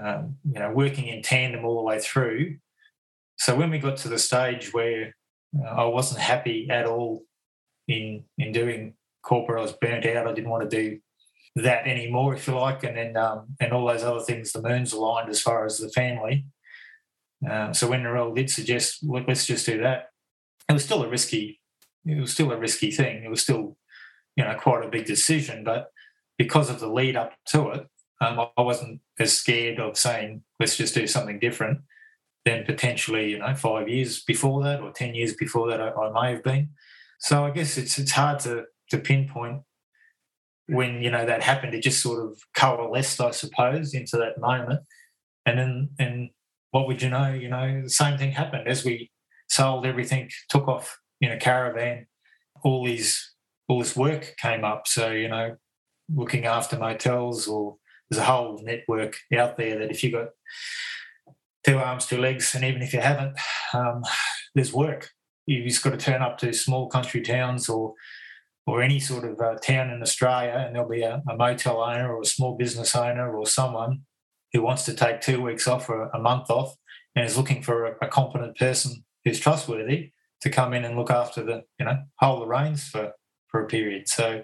um, you know working in tandem all the way through. So when we got to the stage where uh, I wasn't happy at all in in doing corporate, I was burnt out. I didn't want to do that anymore, if you like, and then um, and all those other things. The moons aligned as far as the family. Um, so when Narelle did suggest, let's just do that, it was still a risky. It was still a risky thing. It was still, you know, quite a big decision. But because of the lead up to it, um, I wasn't as scared of saying let's just do something different than potentially, you know, five years before that or ten years before that I, I may have been. So I guess it's it's hard to to pinpoint when you know that happened, it just sort of coalesced, I suppose, into that moment. And then, and what would you know? You know, the same thing happened as we sold everything, took off in a caravan. All these, all this work came up. So you know, looking after motels, or there's a whole network out there that if you've got two arms, two legs, and even if you haven't, um, there's work. You've just got to turn up to small country towns or or any sort of uh, town in Australia, and there'll be a, a, motel owner or a small business owner or someone who wants to take two weeks off or a month off and is looking for a, a competent person who's trustworthy to come in and look after the, you know, hold the reins for, for a period. So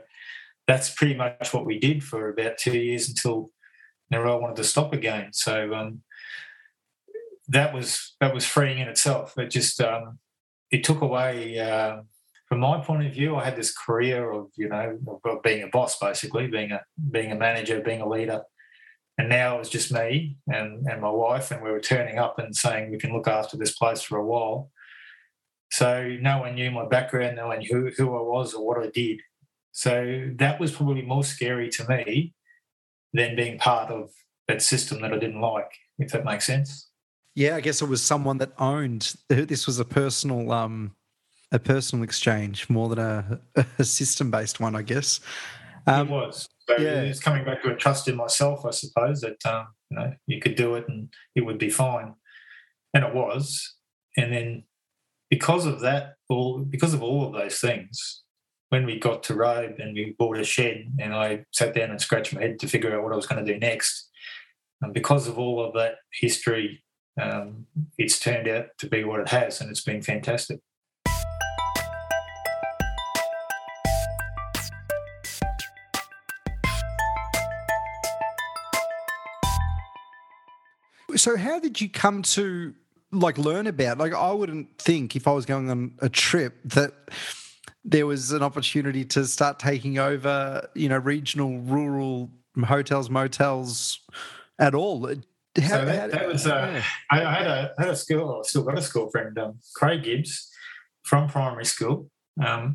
that's pretty much what we did for about two years until Narelle wanted to stop again. So um, that was that was freeing in itself. It just um, it took away uh, from my point of view, I had this career of you know of being a boss, basically being a being a manager, being a leader, and now it was just me and and my wife, and we were turning up and saying we can look after this place for a while. So no one knew my background, no one knew who, who I was or what I did. So that was probably more scary to me than being part of that system that I didn't like, if that makes sense. Yeah, I guess it was someone that owned. *laughs* This was a personal um, a personal exchange more than a, *laughs* a system based one, I guess. Um, it was. So yeah. it's coming back to a trust in myself, I suppose, that um, you know you could do it and it would be fine, and it was. And then because of that, all because of all of those things, when we got to Robe and we bought a shed, and I sat down and scratched my head to figure out what I was going to do next. And because of all of that history, um, it's turned out to be what it has, and it's been fantastic. So, how did you come to like learn about? Like, I wouldn't think if I was going on a trip that there was an opportunity to start taking over, you know, regional, rural hotels, motels at all. How, so that, that was, uh. I, I, had a had a school, I still got a school friend, um, Craig Gibbs, from primary school, um,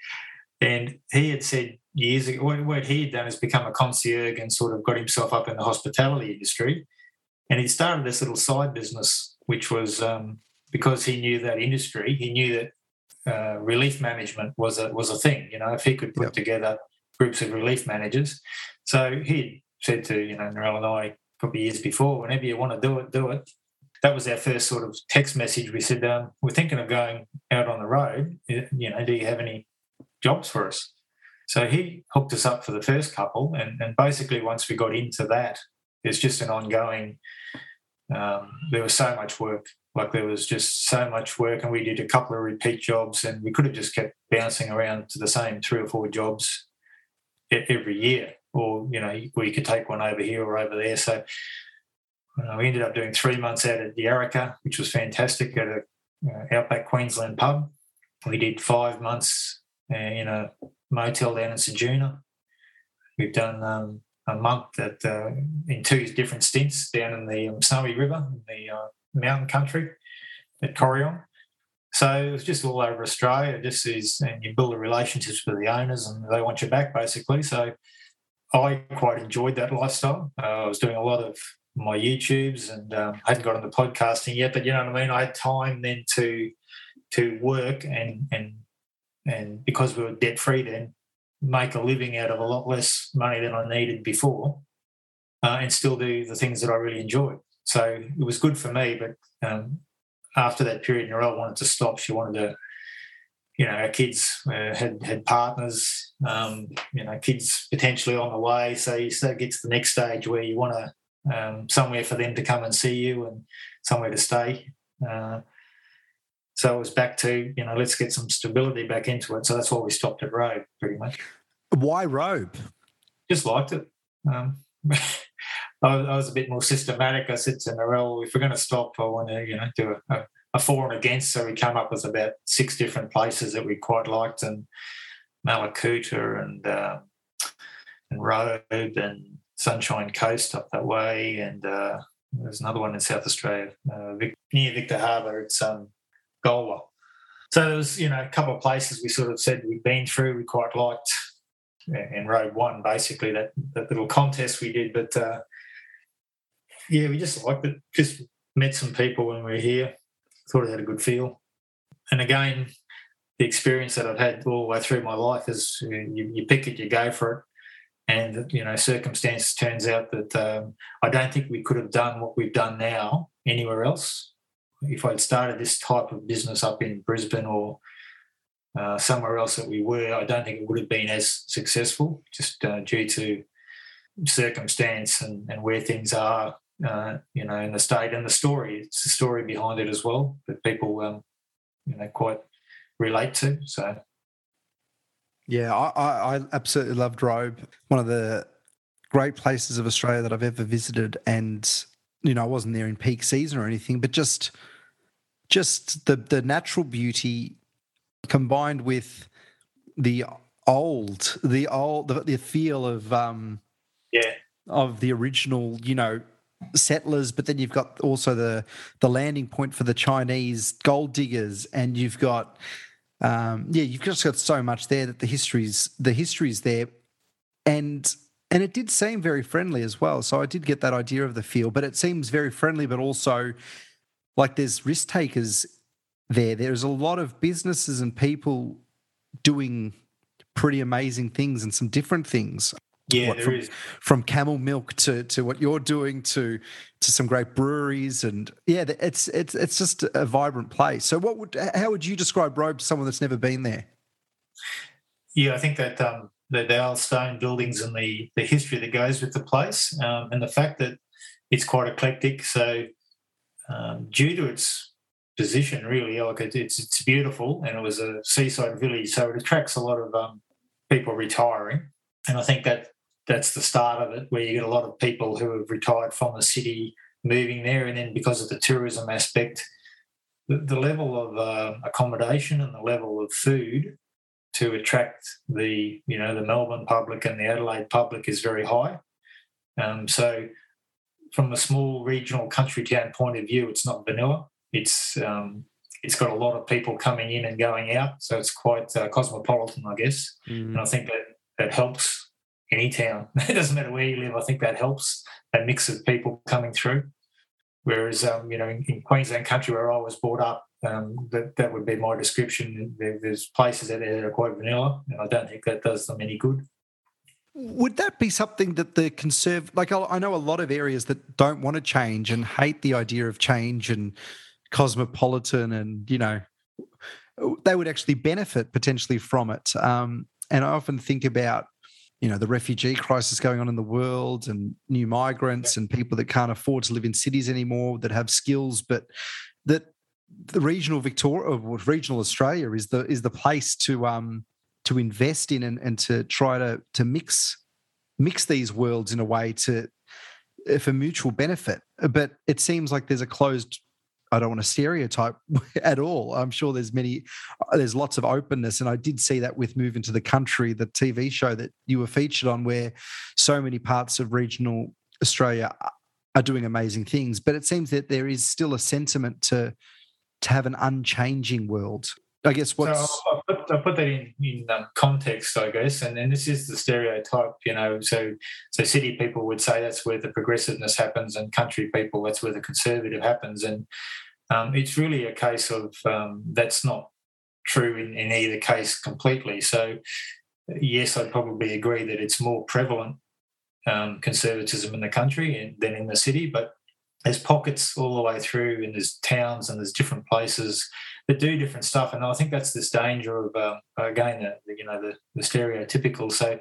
*laughs* and he had said years ago what, what he had done is become a concierge and sort of got himself up in the hospitality industry, and he started this little side business, which was um, because he knew that industry, he knew that uh, relief management was a was a thing. You know, if he could put yep. together groups of relief managers, so he said to you know Narelle and I a couple of years before, whenever you want to do it, do it. That was our first sort of text message. We said, um, "We're thinking of going out on the road. You know, do you have any jobs for us?" So he hooked us up for the first couple, and, and basically once we got into that, it's just an ongoing. Um, there was so much work like there was just so much work, and we did a couple of repeat jobs, and we could have just kept bouncing around to the same three or four jobs every year, or you know, we could take one over here or over there. So we ended up doing three months out at Yaraka, which was fantastic at a uh, outback Queensland pub. We did five months uh, in a motel down in Ceduna. We've done um, a month at uh, in two different stints down in the um, Snowy River, the uh, mountain country at Corryong. So it was just all over Australia. Just is, and you build a relationships with the owners, and they want you back basically. So I quite enjoyed that lifestyle. Uh, I was doing a lot of my YouTubes, and um, I hadn't got into podcasting yet, but you know what I mean. I had time then to to work and and and because we were debt free then, make a living out of a lot less money than I needed before, uh, and still do the things that I really enjoyed. So it was good for me. But um, after that period, Narelle wanted to stop. She wanted to, you know, our kids uh, had had partners, um, you know, kids potentially on the way. So you start get to the next stage where you want to um, somewhere for them to come and see you and somewhere to stay. Uh, so it was back to you know let's get some stability back into it. So that's why we stopped at Robe pretty much. Why Robe? Just liked it. Um, *laughs* I was, I was, a bit more systematic. I said to Narelle, if we're going to stop, I want to, you know, do a, a, for and against. So we came up with about six different places that we quite liked, and Mallacoota and uh, and Robe and Sunshine Coast up that way, and uh, there's another one in South Australia uh, near Victor Harbor. It's um, Goolwa. So there was, you know, a couple of places we sort of said we'd been through. We quite liked in Robe One, basically that that little contest we did. But uh, yeah, we just liked it. Just met some people when we were here. Thought it had a good feel. And again, the experience that I've had all the way through my life is you, you pick it, you go for it. And you know, circumstances turns out that um, I don't think we could have done what we've done now anywhere else. If I'd started this type of business up in Brisbane or uh, somewhere else that we were, I don't think it would have been as successful, just uh, due to circumstance and, and where things are uh, you know, in the state and the story. It's the story behind it as well that people, um, you know, quite relate to. So, yeah, I, I absolutely loved Robe. One of the great places of Australia that I've ever visited, and you know, I wasn't there in peak season or anything, but just just the the natural beauty combined with the old, the old, the, the feel of um, yeah of the original, you know, settlers, but then you've got also the the landing point for the Chinese gold diggers, and you've got um, yeah, you've just got so much there that the history's the history's there, and and it did seem very friendly as well. So I did get that idea of the feel, but it seems very friendly, but also like there's risk takers there. There's a lot of businesses and people doing pretty amazing things and some different things. Yeah, what, from, from, camel milk to to what you're doing to to some great breweries and yeah, it's it's it's just a vibrant place. So, what would how would you describe Robe to someone that's never been there? yeah, I think that um, the, the old stone buildings and the the history that goes with the place, um, and the fact that it's quite eclectic. So, um, due to its position, really, like it, it's it's beautiful, and it was a seaside village, so it attracts a lot of um, people retiring, and I think that that's the start of it, where you get a lot of people who have retired from the city moving there, and then because of the tourism aspect, the, the level of uh, accommodation and the level of food to attract the you know the Melbourne public and the Adelaide public is very high. Um, so, from a small regional country town point of view, it's not vanilla. It's um, it's got a lot of people coming in and going out, so it's quite uh, cosmopolitan, I guess. Mm. And I think that that helps any town. *laughs* it doesn't matter where you live. I think that helps that mix of people coming through. Whereas, um, you know, in, in, Queensland country where I was brought up, um, that that would be my description. There, there's places that are quite vanilla, and I don't think that does them any good. Would that be something that the conserv like I know a lot of areas that don't want to change and hate the idea of change and cosmopolitan and you know they would actually benefit potentially from it. Um, and I often think about you know the refugee crisis going on in the world and new migrants and people that can't afford to live in cities anymore that have skills but that the regional victoria or regional australia is the is the place to um to invest in and, and to try to to mix mix these worlds in a way to for mutual benefit. But it seems like there's a closed I don't want to stereotype *laughs* at all. I'm sure there's many, uh, there's lots of openness, and I did see that with Move into the Country, the TV show that you were featured on, where so many parts of regional Australia are doing amazing things. But it seems that there is still a sentiment to to have an unchanging world. I guess what's so I'll, put, I'll put that in in um, context, I guess, and then this is the stereotype, you know. So so city people would say that's where the progressiveness happens, and country people that's where the conservative happens, and um, it's really a case of um, that's not true in, in either case completely. So yes, I'd probably agree that it's more prevalent um, conservatism in the country than in the city, but there's pockets all the way through, and there's towns and there's different places that do different stuff. And I think that's this danger of uh, again, the, you know, the, the, stereotypical. So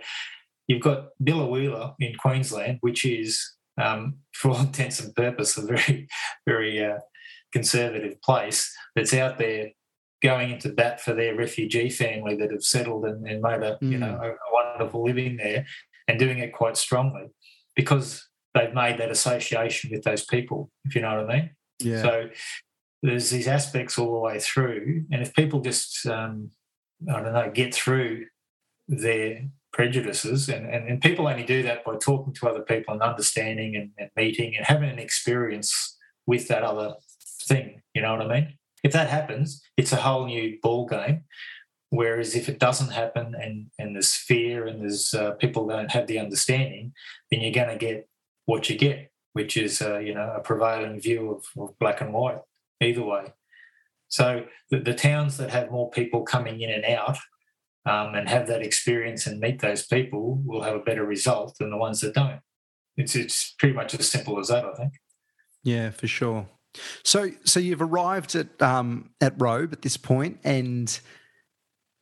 you've got Biloela in Queensland, which is um, *laughs* for all intents and purposes a very, very uh, conservative place that's out there going into bat for their refugee family that have settled and, and made a mm. you know hmm. a, a wonderful living there and doing it quite strongly because they've made that association with those people, if you know what I mean. Yeah. So there's these aspects all the way through, and if people just um, I don't know get through their prejudices, and, and, and people only do that by talking to other people and understanding and, and meeting and having an experience with that other thing. You know what I mean? If that happens, it's a whole new ball game. Whereas if it doesn't happen and, and there's fear and there's uh, people don't have the understanding, then you're going to get what you get, which is uh, you know a prevailing view of, of, black and white either way. So the, the, towns that have more people coming in and out um, and have that experience and meet those people will have a better result than the ones that don't. It's it's pretty much as simple as that, I think. Yeah, for sure. So so you've arrived at um, at Robe at this point, and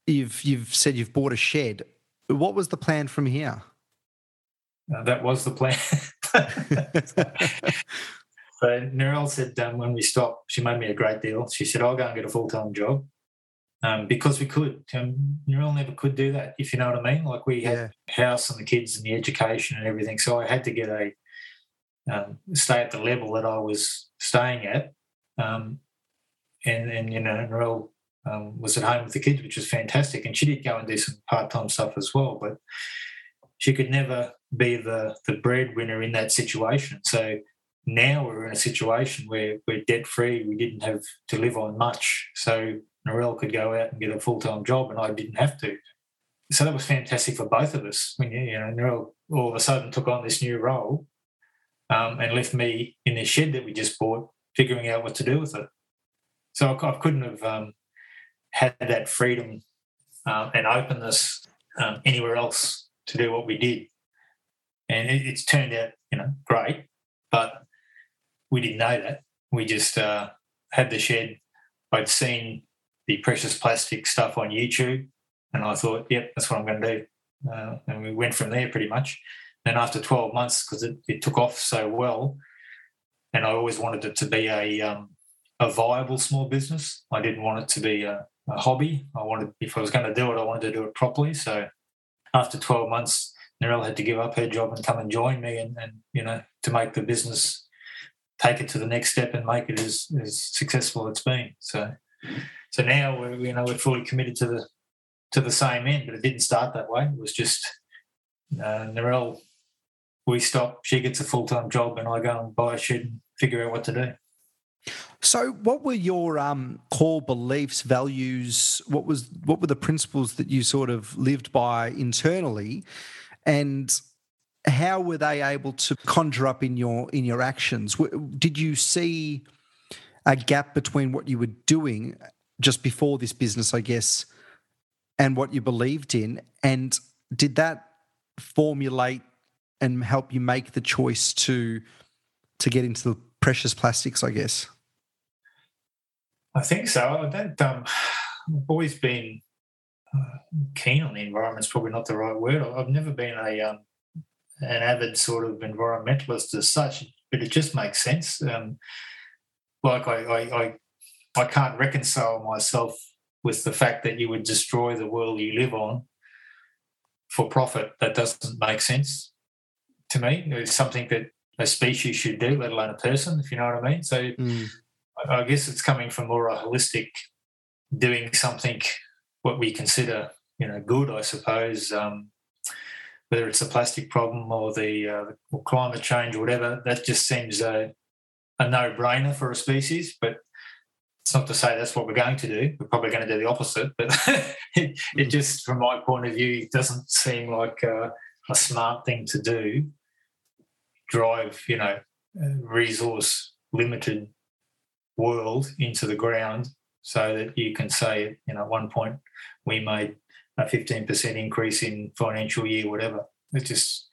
you've you've said you've bought a shed. What was the plan from here? Uh, that was the plan. *laughs* *laughs* so Narelle said um, when we stopped, she made me a great deal. She said, I'll go and get a full time job. Um, because we could. Um, Narelle never could do that, if you know what I mean. Like we had yeah. house and the kids and the education and everything. So I had to get a um, stay at the level that I was staying at. Um, and, and, you know, Narelle um, was at home with the kids, which was fantastic. And she did go and do some part time stuff as well. But she could never be the the breadwinner in that situation. So now we're in a situation where we're debt free. We didn't have to live on much, so Narelle could go out and get a full time job, and I didn't have to. So that was fantastic for both of us. When you know Narelle all of a sudden took on this new role um, and left me in this shed that we just bought, figuring out what to do with it. So I, I couldn't have um, had that freedom um, and openness um, anywhere else to do what we did and it, it's turned out you know great, but we didn't know that. We just uh, had the shed. I'd seen the precious plastic stuff on YouTube, And I thought, yep, that's what I'm going to do. Uh, and we went from there pretty much. Then after 12 months, because it, it, took off so well, and I always wanted it to be a um, a viable small business. I didn't want it to be a, a hobby. I wanted, if I was going to do it, I wanted to do it properly. So after 12 months, Narelle had to give up her job and come and join me, and, and you know to make the business take it to the next step and make it as, as successful as it's been. So so now we're you know we're fully committed to the to the same end, but it didn't start that way. It was just uh, Narelle. We stop. She gets a full time job, and I go and buy a shed and figure out what to do. So, what were your um, core beliefs, values? What was what were the principles that you sort of lived by internally, and how were they able to conjure up in your in your actions? Did you see a gap between what you were doing just before this business, I guess, and what you believed in, and did that formulate and help you make the choice to to get into the precious plastics? I guess. I think so. Don't. Um, I've always been uh, keen on the environment. It's probably not the right word. I've never been a um, an avid sort of environmentalist as such, but it just makes sense. Um, like I, I, I, I can't reconcile myself with the fact that you would destroy the world you live on for profit. That doesn't make sense to me. It's something that a species should do, let alone a person, if you know what I mean. So mm. I guess it's coming from more a holistic doing something what we consider, you know, good, I suppose. Um, whether it's the plastic problem or the uh, or climate change or whatever, that just seems a, a no-brainer for a species. But it's not to say that's what we're going to do. We're probably going to do the opposite. But *laughs* it, it, mm. just, from my point of view, doesn't seem like a, a smart thing to do. Drive, you know, resource limited world into the ground so that you can say, you know, at one point we made a 15% increase in financial year, whatever. It just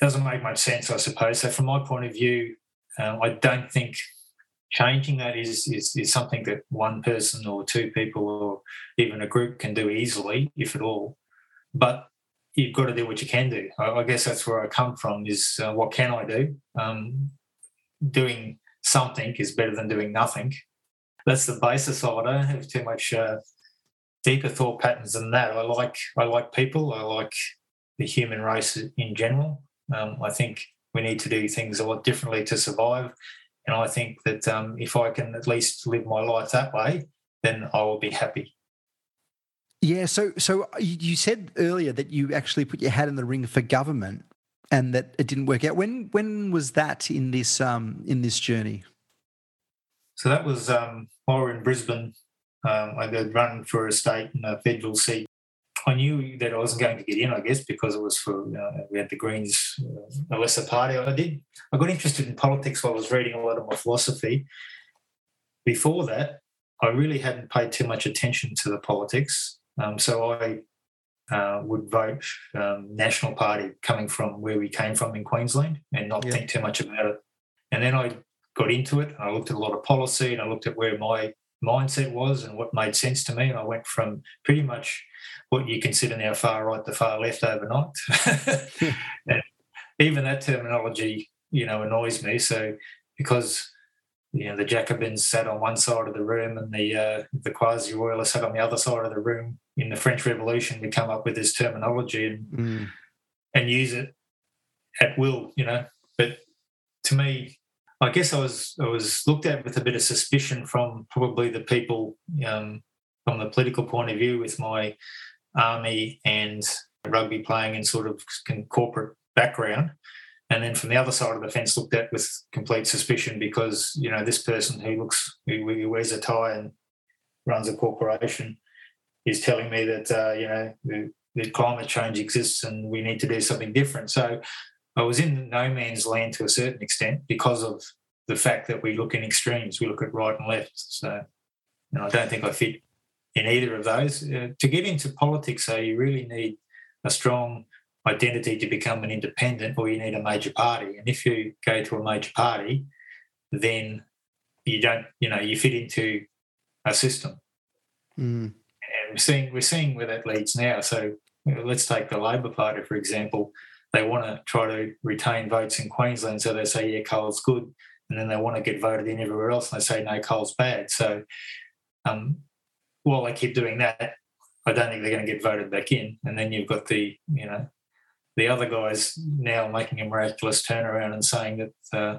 doesn't make much sense, I suppose. So, from my point of view, um, I don't think changing that is, is, is something that one person or two people or even a group can do easily, if at all. But you've got to do what you can do. I, I guess that's where I come from. Is uh, what can I do? Um, doing something is better than doing nothing. That's the basis of it. I don't have too much uh, deeper thought patterns than that. I like I like people. I like the human race in general. Um, I think we need to do things a lot differently to survive. And I think that um, if I can at least live my life that way, then I will be happy. Yeah. So, so you said earlier that you actually put your hat in the ring for government, and that it didn't work out. When when was that in this um, in this journey? So that was um, while we were in Brisbane um, I did run for a state and a federal seat. I knew that I wasn't going to get in, I guess, because it was for uh, we had the Greens, uh, a lesser party. I did. I got interested in politics while I was reading a lot of my philosophy. Before that, I really hadn't paid too much attention to the politics. Um, so I uh, would vote um, National Party coming from where we came from in Queensland and not yeah. think too much about it. And then I got into it. I looked at a lot of policy and I looked at where my mindset was and what made sense to me. And I went from pretty much what you consider now far right to far left overnight. *laughs* and even that terminology, you know, annoys me. So because you know the Jacobins sat on one side of the room and the uh, the quasi royalists sat on the other side of the room in the French Revolution, to come up with this terminology and mm. and use it at will, you know. But to me, I guess I was I was looked at with a bit of suspicion from probably the people um, from the political point of view with my army and rugby playing and sort of corporate background. And then from the other side of the fence, looked at with complete suspicion because you know this person who looks who, wears a tie and runs a corporation is telling me that uh, you know that climate change exists and we need to do something different. So I was in no man's land to a certain extent because of the fact that we look in extremes. We look at right and left. So know, I don't think I fit in either of those. Uh, to get into politics, though, you really need a strong identity to become an independent, or you need a major party. And if you go to a major party, then you don't, you know, you fit into a system. Mm. We're seeing we're seeing where that leads now. So you know, let's take the Labor Party for example. They want to try to retain votes in Queensland, so they say yeah, coal's good, and then they want to get voted in everywhere else, and they say no, coal's bad. So um, while they keep doing that, I don't think they're going to get voted back in. And then you've got the you know the other guys now making a miraculous turnaround and saying that uh,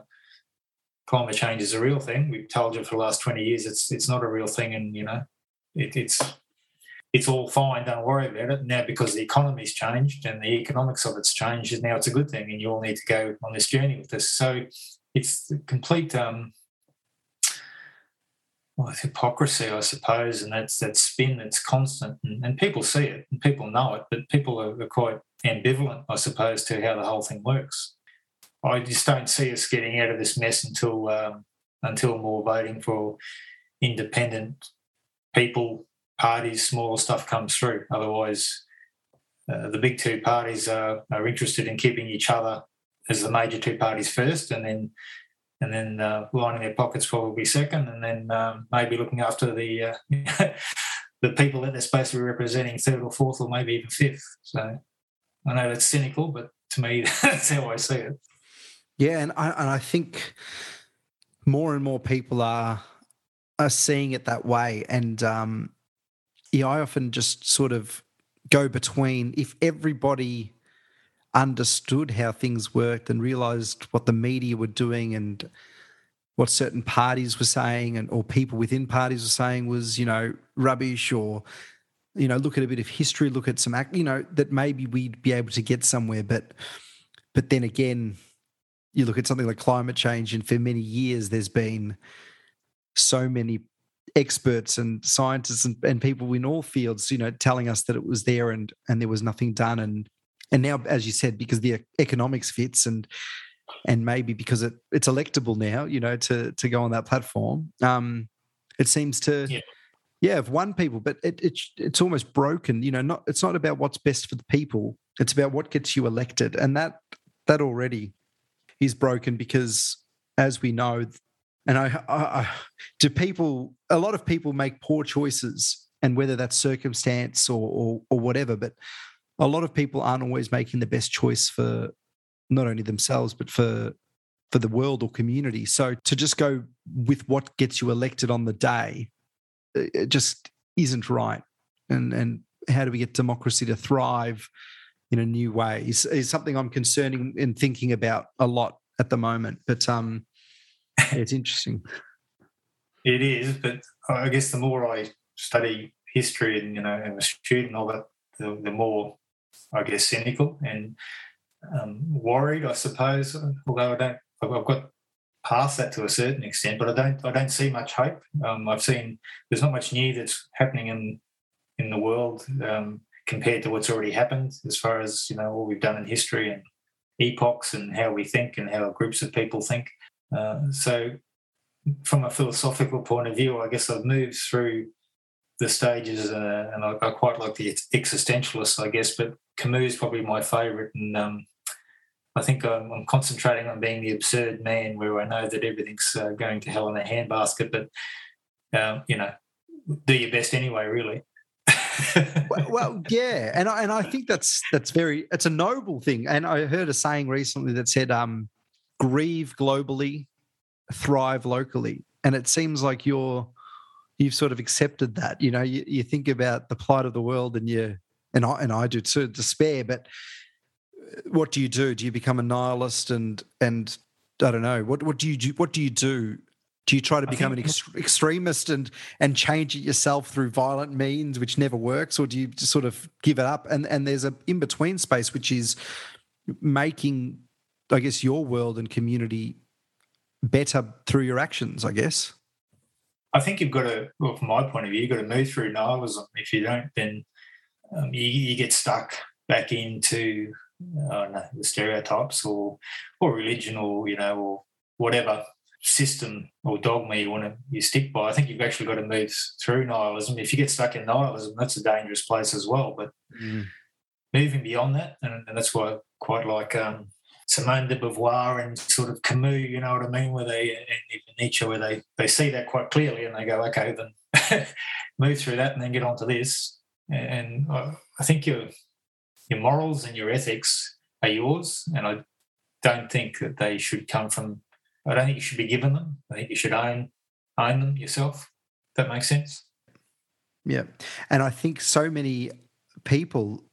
climate change is a real thing. We've told you for the last twenty years it's it's not a real thing, and you know it, it's it's all fine. Don't worry about it now because the economy's changed and the economics of it's changed. And now it's a good thing, and you all need to go on this journey with us. So it's complete um, well, hypocrisy, I suppose, and that's that spin that's constant, and, and people see it and people know it, but people are, are, quite ambivalent, I suppose, to how the whole thing works. I just don't see us getting out of this mess until um, until more voting for independent people, parties, smaller stuff comes through. Otherwise, uh, the big two parties are, are interested in keeping each other as the major two parties first, and then and then uh, lining their pockets probably second, and then um, maybe looking after the uh, *laughs* the people that they're supposed to be representing third or fourth, or maybe even fifth. So I know that's cynical, but to me, *laughs* that's how I see it. Yeah, and I and I think more and more people are are seeing it that way, and um, yeah, I often just sort of go between if everybody understood how things worked and realized what the media were doing and what certain parties were saying and or people within parties were saying was you know rubbish or you know look at a bit of history look at some act you know that maybe we'd be able to get somewhere. But but then again you look at something like climate change and for many years there's been so many experts and scientists and, and people in all fields you know telling us that it was there and and there was nothing done. And and now as you said because the economics fits and and maybe because it, it's electable now you know to to go on that platform um it seems to yeah, yeah have won people. But it, it it's almost broken you know not it's not about what's best for the people. It's about what gets you elected. And that that already is broken because as we know and I, I, I do people a lot of people make poor choices and whether that's circumstance or, or, or whatever but a lot of people aren't always making the best choice for not only themselves but for for the world or community. So to just go with what gets you elected on the day, it just isn't right. And and how do we get democracy to thrive in a new way is, is something I'm concerning and thinking about a lot at the moment. But um, *laughs* it's interesting. It is, but I guess the more I study history and you know, I'm a student of it, the, the more I guess, cynical and um, worried, I suppose. Although I don't, I've got past that to a certain extent, but I don't, I don't see much hope. Um, I've seen there's not much new that's happening in in the world um, compared to what's already happened, as far as you know all we've done in history and epochs and how we think and how groups of people think. Uh, so, from a philosophical point of view, I guess I've moved through the stages, uh, and I, I, quite like the existentialists, I guess. But Camus is probably my favourite, and um, I think I'm, I'm, concentrating on being the absurd man, where I know that everything's uh, going to hell in a handbasket, but um, you know, do your best anyway, really. *laughs* well, well, yeah, and I, and I think that's that's very it's a noble thing. And I heard a saying recently that said, um, "Grieve globally, thrive locally," and it seems like you're you've sort of accepted that. You know, you, you think about the plight of the world, and you and I and I do too, despair. But uh, what do you do? Do you become a nihilist and and I don't know what what do you do? What do you do? Do you try to become an ex- extremist and and change it yourself through violent means, which never works, or do you just sort of give it up? And and there's a in between space, which is making, I guess, your world and community better through your actions. I guess. I think you've got to, well, from my point of view, you've got to move through nihilism. If you don't, then um, you, you, get stuck back into know, the stereotypes or or religion or you know or whatever system or dogma you want to you stick by. I think you've actually got to move through nihilism. If you get stuck in nihilism, that's a dangerous place as well. But mm. moving beyond that, and, and, that's why I quite like um, Simone de Beauvoir and sort of Camus, you know what I mean, where they and even Nietzsche, where they they see that quite clearly and they go, okay, then *laughs* move through that and then get on to this. and I think your your morals and your ethics are yours, and I don't think that they should come from. I don't think you should be given them. I think you should own own them yourself. That makes sense. Yeah, and I think so many people.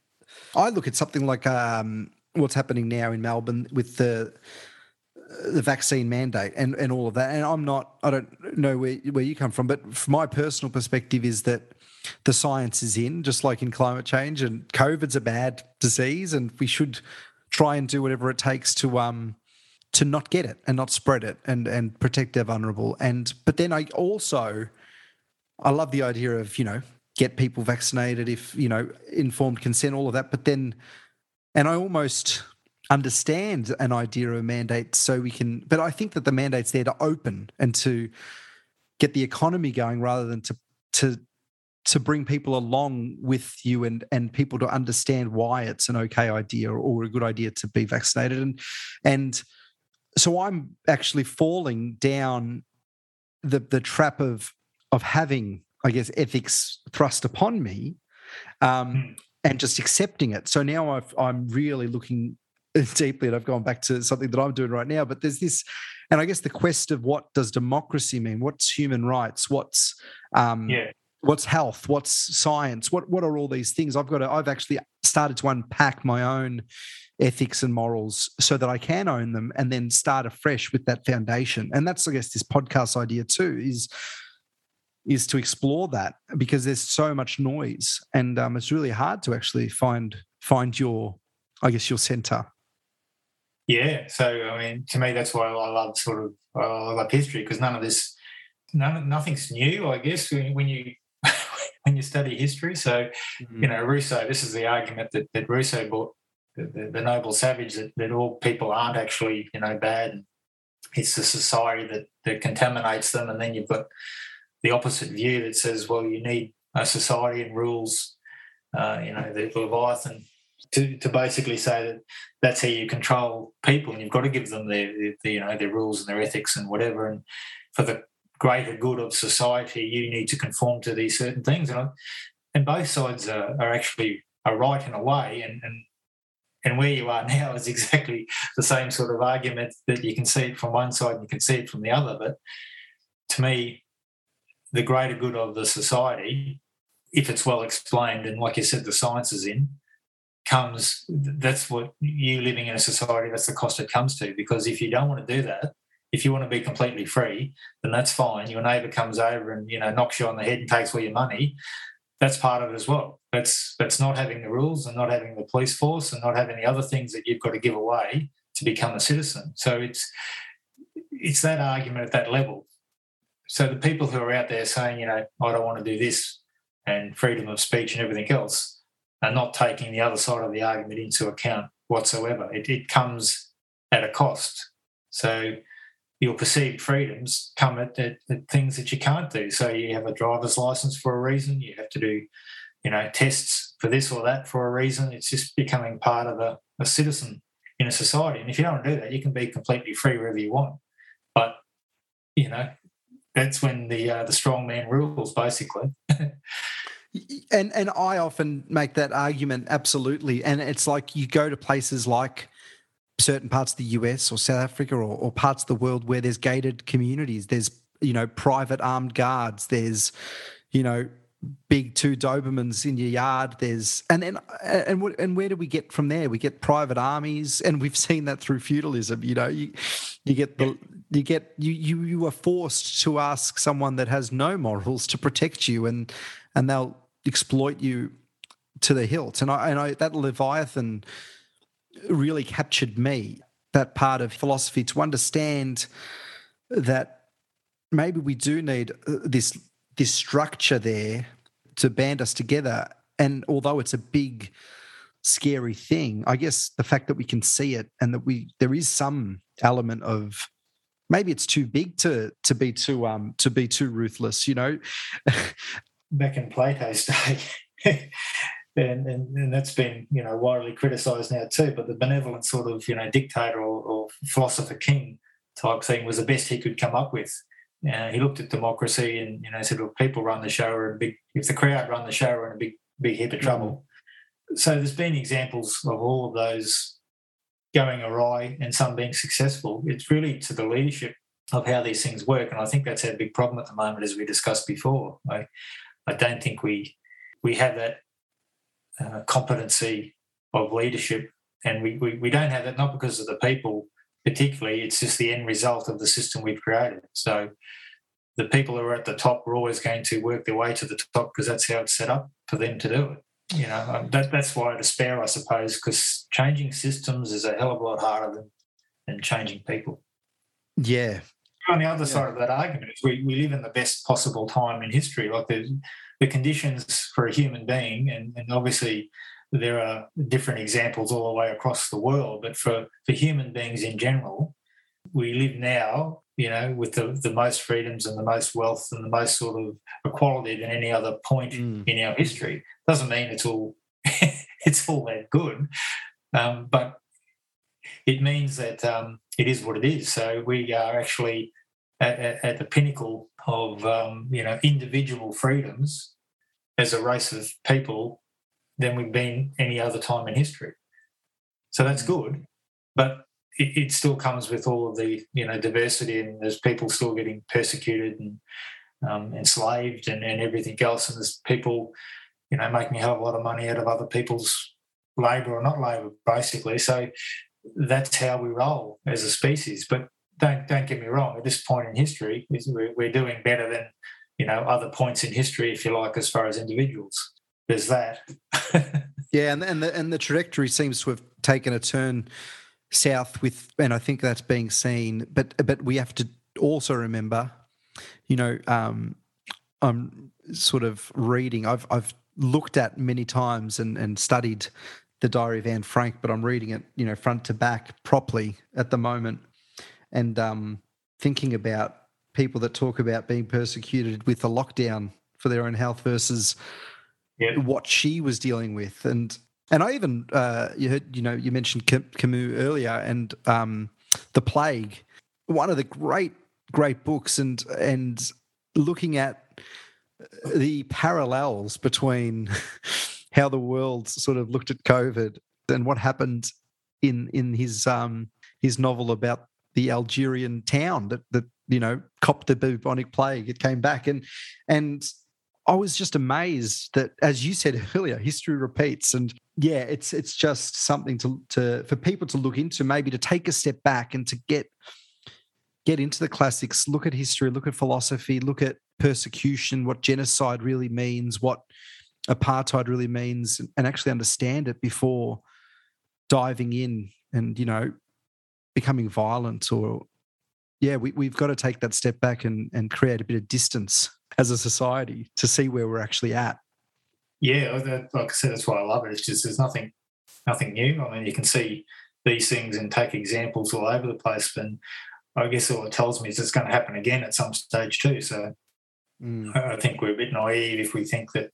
I look at something like um, what's happening now in Melbourne with the the vaccine mandate and, and all of that. And I'm not, I don't know where, where you come from, but from my personal perspective is that the science is in, just like in climate change, and COVID's a bad disease, and we should try and do whatever it takes to um to not get it and not spread it and and protect our vulnerable. And but then I also I love the idea of, you know, get people vaccinated if, you know, informed consent, all of that. But then and I almost understand an idea of a mandate so we can but I think that the mandate's there to open and to get the economy going rather than to to to bring people along with you and and people to understand why it's an okay idea or a good idea to be vaccinated and and so I'm actually falling down the the trap of of having I guess ethics thrust upon me um, mm. And just accepting it. So now I've, I'm really looking *laughs* deeply, and I've gone back to something that I'm doing right now. But there's this, and I guess the quest of what does democracy mean? What's human rights? What's um, yeah what's health what's science what what are all these things i've got to i've actually started to unpack my own ethics and morals so that i can own them and then start afresh with that foundation and that's i guess this podcast idea too is is to explore that because there's so much noise and um, it's really hard to actually find find your i guess your center yeah so i mean to me that's why i love sort of i love history because none of this none, nothing's new i guess when you *laughs* when you study history. So, mm-hmm. you know, Rousseau, this is the argument that, that Rousseau brought, the, the, the noble savage, that, that all people aren't actually, you know, bad. It's the society that, that contaminates them. And then you've got the opposite view that says, well, you need a society and rules, uh, you know, the Leviathan to, to basically say that that's how you control people and you've got to give them their, their, you know their rules and their ethics and whatever and for the greater good of society, you need to conform to these certain things. And, and both sides are, are actually are right in a way. And, and and where you are *laughs* now is exactly the same sort of argument that you can see it from one side and you can see it from the other. But to me, the greater good of the society, if it's well explained and like you said, the science is in, comes that's what you living in a society, that's the cost it comes to. Because if you don't want to do that, if you want to be completely free, then that's fine. Your neighbour comes over and you know knocks you on the head and takes all your money. That's part of it as well. That's that's not having the rules and not having the police force and not having the other things that you've got to give away to become a citizen. So it's it's that argument at that level. So the people who are out there saying, you know, I don't want to do this and freedom of speech and everything else are not taking the other side of the argument into account whatsoever. It, it comes at a cost. So your perceived freedoms come at, at, at, things that you can't do. So you have a driver's license for a reason. You have to do, you know, tests for this or that for a reason. It's just becoming part of a, a citizen in a society. And if you don't do that, you can be completely free wherever you want. But you know, that's when the uh, the strong man rules, basically. *laughs* and and I often make that argument absolutely. And it's like you go to places like certain parts of the US or South Africa or, or parts of the world where there's gated communities, there's you know private armed guards, there's you know big two Dobermans in your yard. There's and then and and where do we get from there? We get private armies, and we've seen that through feudalism. You know, you you get the you get you you you are forced to ask someone that has no morals to protect you, and and they'll exploit you to the hilt. And I and I that Leviathan really captured me, that part of philosophy, to understand that maybe we do need uh, this this structure there to band us together. And although it's a big, scary thing, I guess the fact that we can see it and that we there is some element of maybe it's too big to to be too um to be too ruthless, you know. Back in Plato's day, and, and, and that's been you know widely criticised now too. But the benevolent sort of you know dictator or, or philosopher king type thing was the best he could come up with. Uh, he looked at democracy and you know said, "Well, people run the show, and big if the crowd run the show, we're in a big big heap of trouble. So there's been examples of all of those going awry and some being successful. It's really to the leadership of how these things work, and I think that's a big problem at the moment, as we discussed before. I, I don't think we we have that uh, competency of leadership, and we, we we don't have that not because of the people particularly. It's just the end result of the system we've created. So the people who are at the top are always going to work their way to the top because that's how it's set up for them to do it. You know, um, that, that's why I despair, I suppose, because changing systems is a hell of a lot harder than, than changing people. Yeah. On the other yeah. side of that argument is we, we live in the best possible time in history. Like the, the conditions for a human being, and, and obviously there are different examples all the way across the world, but for, for human beings in general, we live now you know, with the, the most freedoms and the most wealth and the most sort of equality than any other point mm. in our history. Doesn't mean it's all *laughs* it's all that good, um, but it means that um, it is what it is. So we are actually at, at, at the pinnacle of um, you know individual freedoms as a race of people than we've been any other time in history. So that's mm. good, but it, it, still comes with all of the you know diversity and there's people still getting persecuted and um, enslaved and, and everything else. And there's people you know making a hell of a lot of money out of other people's labour or not labour basically. So that's how we roll as a species. But don't don't get me wrong at this point in history we're, we're doing better than you know other points in history if you like as far as individuals. There's that. *laughs* Yeah and, and the and the trajectory seems to have taken a turn south with, and I think that's being seen. But but we have to also remember, you know, um, I'm sort of reading. I've I've looked at many times and and studied the Diary of Anne Frank, but I'm reading it, you know, front to back properly at the moment, and um, thinking about people that talk about being persecuted with the lockdown for their own health versus what she was dealing with, and and I even uh, you heard you know you mentioned Camus earlier and um, the Plague, one of the great great books, and and looking at the parallels between *laughs* how the world sort of looked at COVID and what happened in in his um, his novel about the Algerian town that that you know copped the bubonic plague. It came back and and I was just amazed that, as you said *laughs* earlier, history repeats, and yeah, it's it's just something to to for people to look into, maybe to take a step back and to get get into the classics, look at history, look at philosophy, look at persecution, what genocide really means, what apartheid really means, and actually understand it before diving in and you know becoming violent or yeah, we, we've got to take that step back and, and create a bit of distance as a society to see where we're actually at. Yeah, like I said, that's why I love it. It's just there's nothing nothing new. I mean, you can see these things and take examples all over the place. And I guess all it tells me is it's going to happen again at some stage too. So mm. I think we're a bit naive if we think that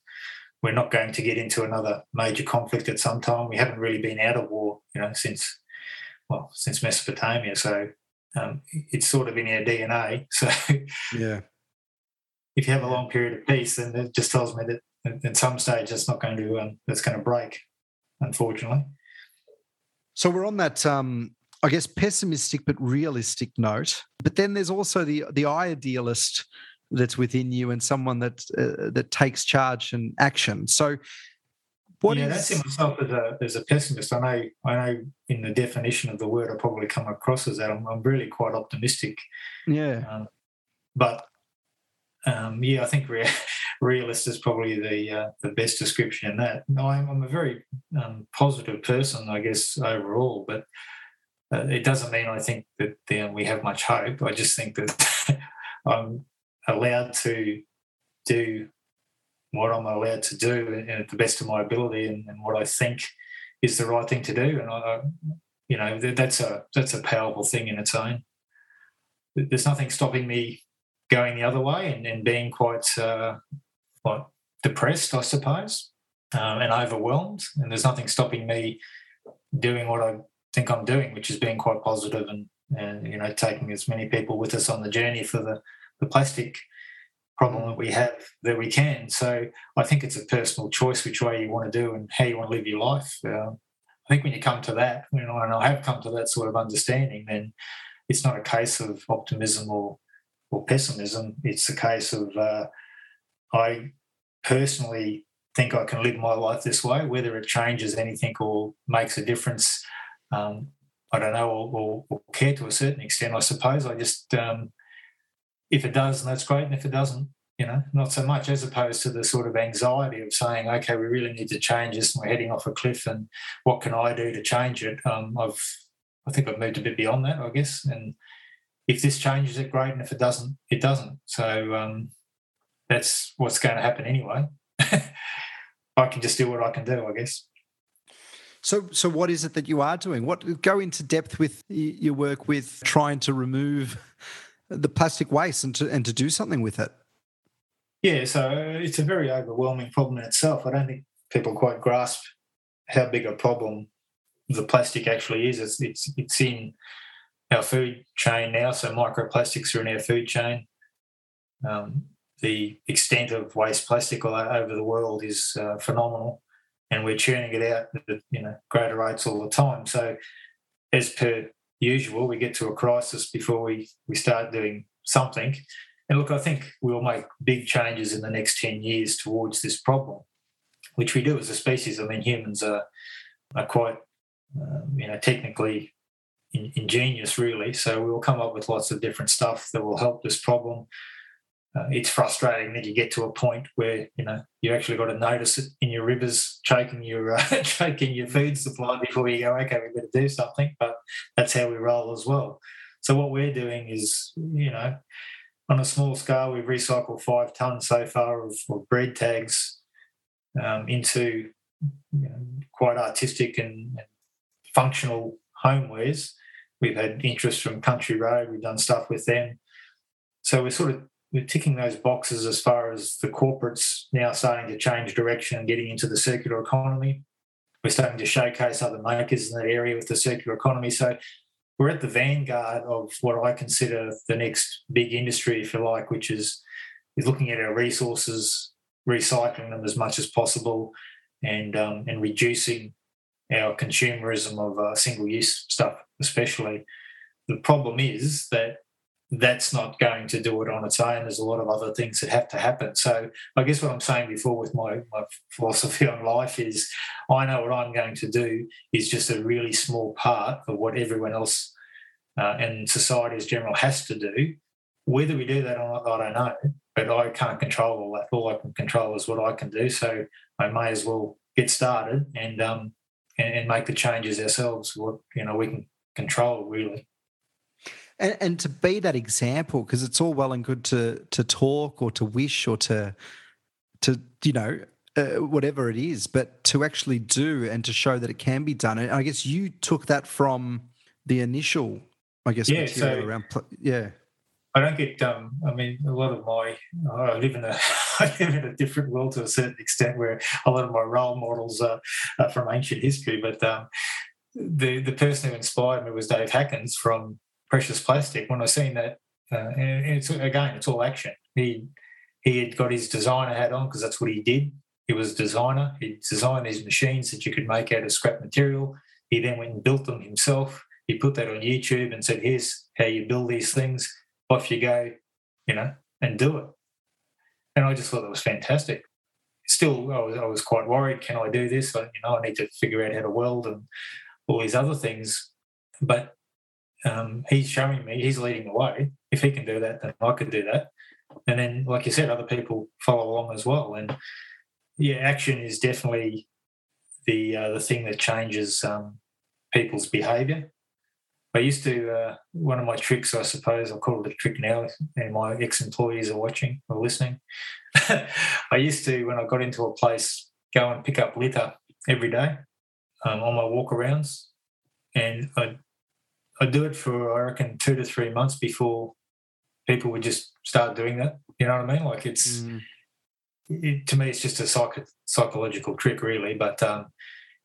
we're not going to get into another major conflict at some time. We haven't really been out of war, you know, since well, since Mesopotamia. So um, it's sort of in our DNA. So yeah, if you have a long period of peace, then it just tells me that at some stage it's not going to um, it's going to break, unfortunately. So we're on that, um, I guess, pessimistic but realistic note. But then there's also the the idealist that's within you and someone that uh, that takes charge and action. So what yeah, is... that's in myself as a as a pessimist. I know I know in the definition of the word I probably come across as that. I'm, I'm really quite optimistic. Yeah. Um, but um, yeah, I think re- *laughs* realist is probably the uh, the best description in that. No, I'm, I'm a very um, positive person, I guess overall, but uh, it doesn't mean I think that um, we have much hope. I just think that *laughs* I'm allowed to do what I'm allowed to do and at the best of my ability and, and what I think is the right thing to do. And I, you know, that's a that's a powerful thing in its own. There's nothing stopping me going the other way and, and being quite uh, depressed, I suppose, um, and overwhelmed. And there's nothing stopping me doing what I think I'm doing, which is being quite positive and and you know taking as many people with us on the journey for the the plastic problem that we have that we can. So I think it's a personal choice which way you want to do and how you want to live your life. Uh, I think when you come to that, you know, and I have come to that sort of understanding, then it's not a case of optimism or or pessimism. It's a case of uh, I personally think I can live my life this way, whether it changes anything or makes a difference. Um, I don't know, or, or, or, care to a certain extent. I suppose I just, um, if it does, that's great, and if it doesn't, you know, not so much. As opposed to the sort of anxiety of saying, okay, we really need to change this, and we're heading off a cliff, and what can I do to change it? Um, I've, I think I've moved a bit beyond that, I guess, and if this changes it, great, and if it doesn't, it doesn't. So um, that's what's going to happen anyway. *laughs* I can just do what I can do, I guess. So, so what is it that you are doing? What go into depth with your work with trying to remove the plastic waste and to and to do something with it? Yeah, so it's a very overwhelming problem in itself. I don't think people quite grasp how big a problem the plastic actually is. It's it's, it's in our food chain now, so microplastics are in our food chain. Um, the extent of waste plastic all over the world is uh, phenomenal, and we're churning it out at you know greater rates all the time. So, as per usual, we get to a crisis before we we start doing something. And look, I think we'll make big changes in the next ten years towards this problem, which we do as a species. I mean, humans are are quite um, you know technically ingenious, really. So we'll come up with lots of different stuff that will help this problem. Uh, it's frustrating that you get to a point where you know you actually got to notice it in your rivers choking your uh, *laughs* choking your food supply before you go okay we better do something but that's how we roll as well. So what we're doing is you know on a small scale we've recycled five tons so far of, of bread tags um, into you know, quite artistic and, and functional homewares we've had interest from country road we've done stuff with them so we're sort of we're ticking those boxes as far as the corporates now starting to change direction and getting into the circular economy. We're starting to showcase other makers in that area with the circular economy. So we're at the vanguard of what I consider the next big industry, if you like, which is, is looking at our resources, recycling them as much as possible, and um, and reducing our consumerism of uh, single-use stuff, especially. The problem is that that's not going to do it on its own. There's a lot of other things that have to happen. So I guess what I'm saying before with my, my philosophy *laughs* on life is I know what I'm going to do is just a really small part of what everyone else uh, and society as general has to do. Whether we do that or not, I don't know. But I can't control all that. All I can control is what I can do. So I may as well get started and um and, and make the changes ourselves. What you know we can control really and, and to be that example because it's all well and good to to talk or to wish or to to you know uh, whatever it is but to actually do and to show that it can be done and i guess you took that from the initial i guess yeah, material so around yeah I don't get. Um, I mean, a lot of my. I live in a. I live in a different world to a certain extent, where a lot of my role models are, are from ancient history. But um, the the person who inspired me was Dave Hakkens from precious plastic. When I seen that, uh, and it's again, it's all action. He he had got his designer hat on because that's what he did. He was a designer. He designed these machines that you could make out of scrap material. He then went and built them himself. He put that on YouTube and said, "Here's how you build these things. Off you go, you know, and do it." And I just thought that was fantastic. Still, I was, I was quite worried. Can I do this? I, you know, I need to figure out how to weld and all these other things. But um, he's showing me, he's leading the way. If he can do that, then I could do that. And then, like you said, other people follow along as well. And yeah, action is definitely the uh, the thing that changes um, people's behaviour. I used to uh, one of my tricks, I suppose I'll call it a trick now, and my ex-employees are watching or listening. *laughs* I used to, when I got into a place, go and pick up litter every day um, on my walk-arounds, and I'd I do it for I reckon two to three months before people would just start doing that. You know what I mean? Like it's mm. it, to me, it's just a psych- psychological trick, really. But um,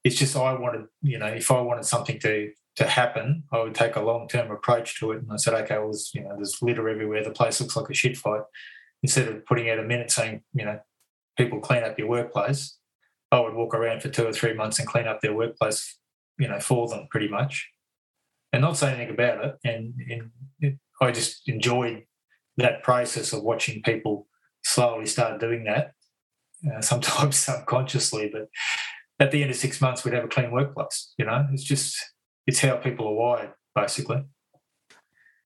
it's just I wanted, you know, if I wanted something to to happen, I would take a long term approach to it. And I said, okay, well, you know, there's litter everywhere. The place looks like a shit fight. instead of putting out a minute saying, you know, people clean up your workplace, I would walk around for two or three months and clean up their workplace, you know, for them pretty much, and not say anything about it. And, and it, I just enjoyed that process of watching people slowly start doing that, uh, sometimes *laughs* subconsciously. But at the end of six months, we'd have a clean workplace. You know, it's just it's how people are wired, basically.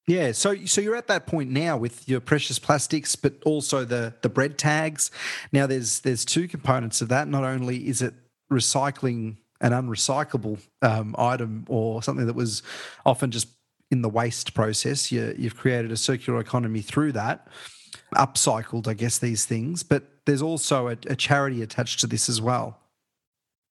Yeah, so so you're at that point now with your precious plastics, but also the the bread tags. Now there's there's two components of that. Not only is it recycling an unrecyclable um, item or something that was often just in the waste process, you, you've created a circular economy through that, upcycled, I guess, these things. But there's also a, a charity attached to this as well.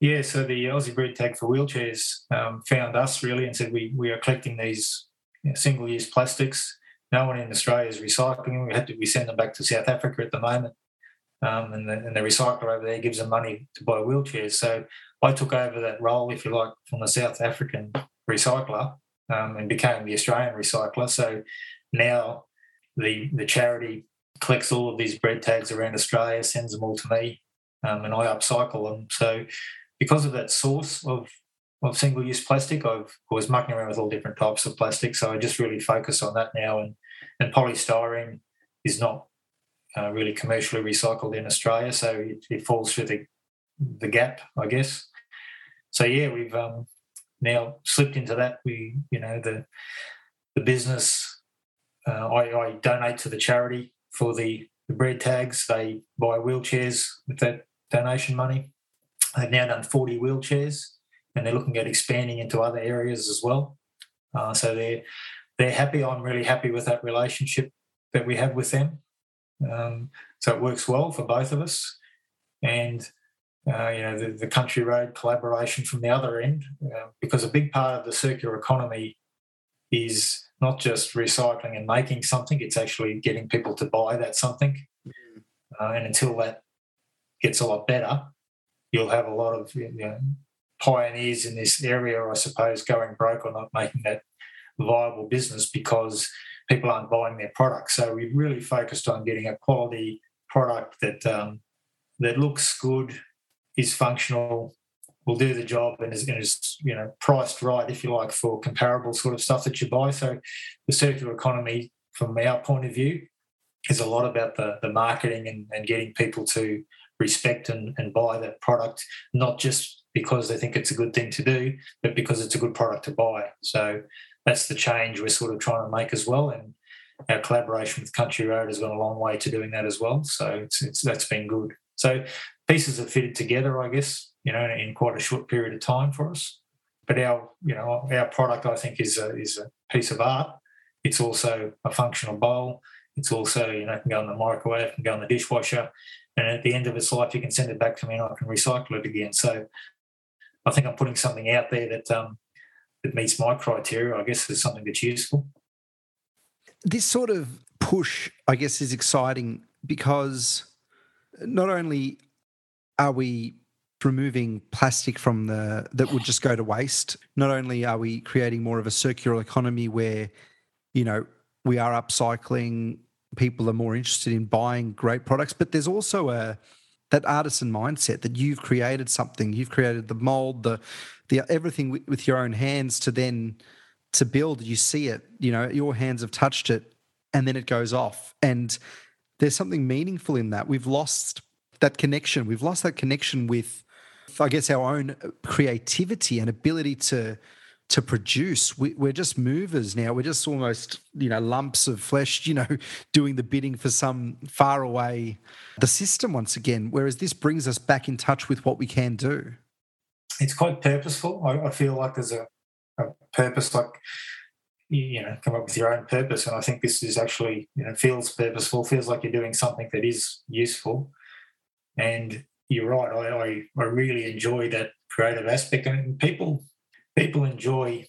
Yeah, so the Aussie Bread Tag for Wheelchairs um, found us really and said we we are collecting these you know, single-use plastics. No one in Australia is recycling them. We had to we send them back to South Africa at the moment, um, and, the, and the recycler over there gives them money to buy wheelchairs. So I took over that role, if you like, from the South African recycler um, and became the Australian recycler. So now the the charity collects all of these bread tags around Australia, sends them all to me, um, and I upcycle them. So because of that source of of single use plastic. I've I was mucking around with all different types of plastic, so I just really focus on that now. And and polystyrene is not uh, really commercially recycled in Australia, so it, it, falls through the the gap, I guess. So yeah, we've um, now slipped into that. We you know the the business. Uh, I, I donate to the charity for the, the bread tags. They buy wheelchairs with that donation money. They've now done 40 wheelchairs and they're looking at expanding into other areas as well. Uh, so they're they're happy. I'm really happy with that relationship that we have with them. Um, so it works well for both of us, and uh, you know the, the, country road collaboration from the other end, uh, because a big part of the circular economy is not just recycling and making something; it's actually getting people to buy that something. Mm. Uh, and until that gets a lot better, you'll have a lot of you know, pioneers in this area, I suppose, going broke or not making that viable business because people aren't buying their products. So we really focused on getting a quality product that um, that looks good, is functional, will do the job, and is, and is you know priced right, if you like, for comparable sort of stuff that you buy. So the circular economy, from our point of view, is a lot about the the marketing and, and getting people to respect and, and buy that product, not just because they think it's a good thing to do, but because it's a good product to buy. So that's the change we're sort of trying to make as well. And our collaboration with Country Road has gone a long way to doing that as well. So it's, it's that's been good. So pieces have fitted together, I guess, you know, in quite a short period of time for us. But our, you know, our product, I think, is a, is a piece of art. It's also a functional bowl. It's also, you know, can go in the microwave, can go in the dishwasher, and at the end of its life, you can send it back to me and I can recycle it again. So I think I'm putting something out there that um, that meets my criteria. I guess is something that's useful. This sort of push, I guess, is exciting because not only are we removing plastic from the that would just go to waste, not only are we creating more of a circular economy where, you know, we are upcycling, people are more interested in buying great products, but there's also a that artisan mindset that you've created something, you've created the mold, the the everything with, with your own hands to then to build. You see it, you know, your hands have touched it, and then it goes off. And there's something meaningful in that. We've lost that connection. We've lost that connection with, I guess, our own creativity and ability to to produce. We, are just movers now. We're just almost, you know, lumps of flesh, you know, *laughs* doing the bidding for some far away the system once again. Whereas this brings us back in touch with what we can do. It's quite purposeful. I, I feel like there's a, a purpose, like you know, come up with your own purpose. And I think this is actually, you know, feels purposeful, feels like you're doing something that is useful. And you're right, I, I, I really enjoy that creative aspect. And people people enjoy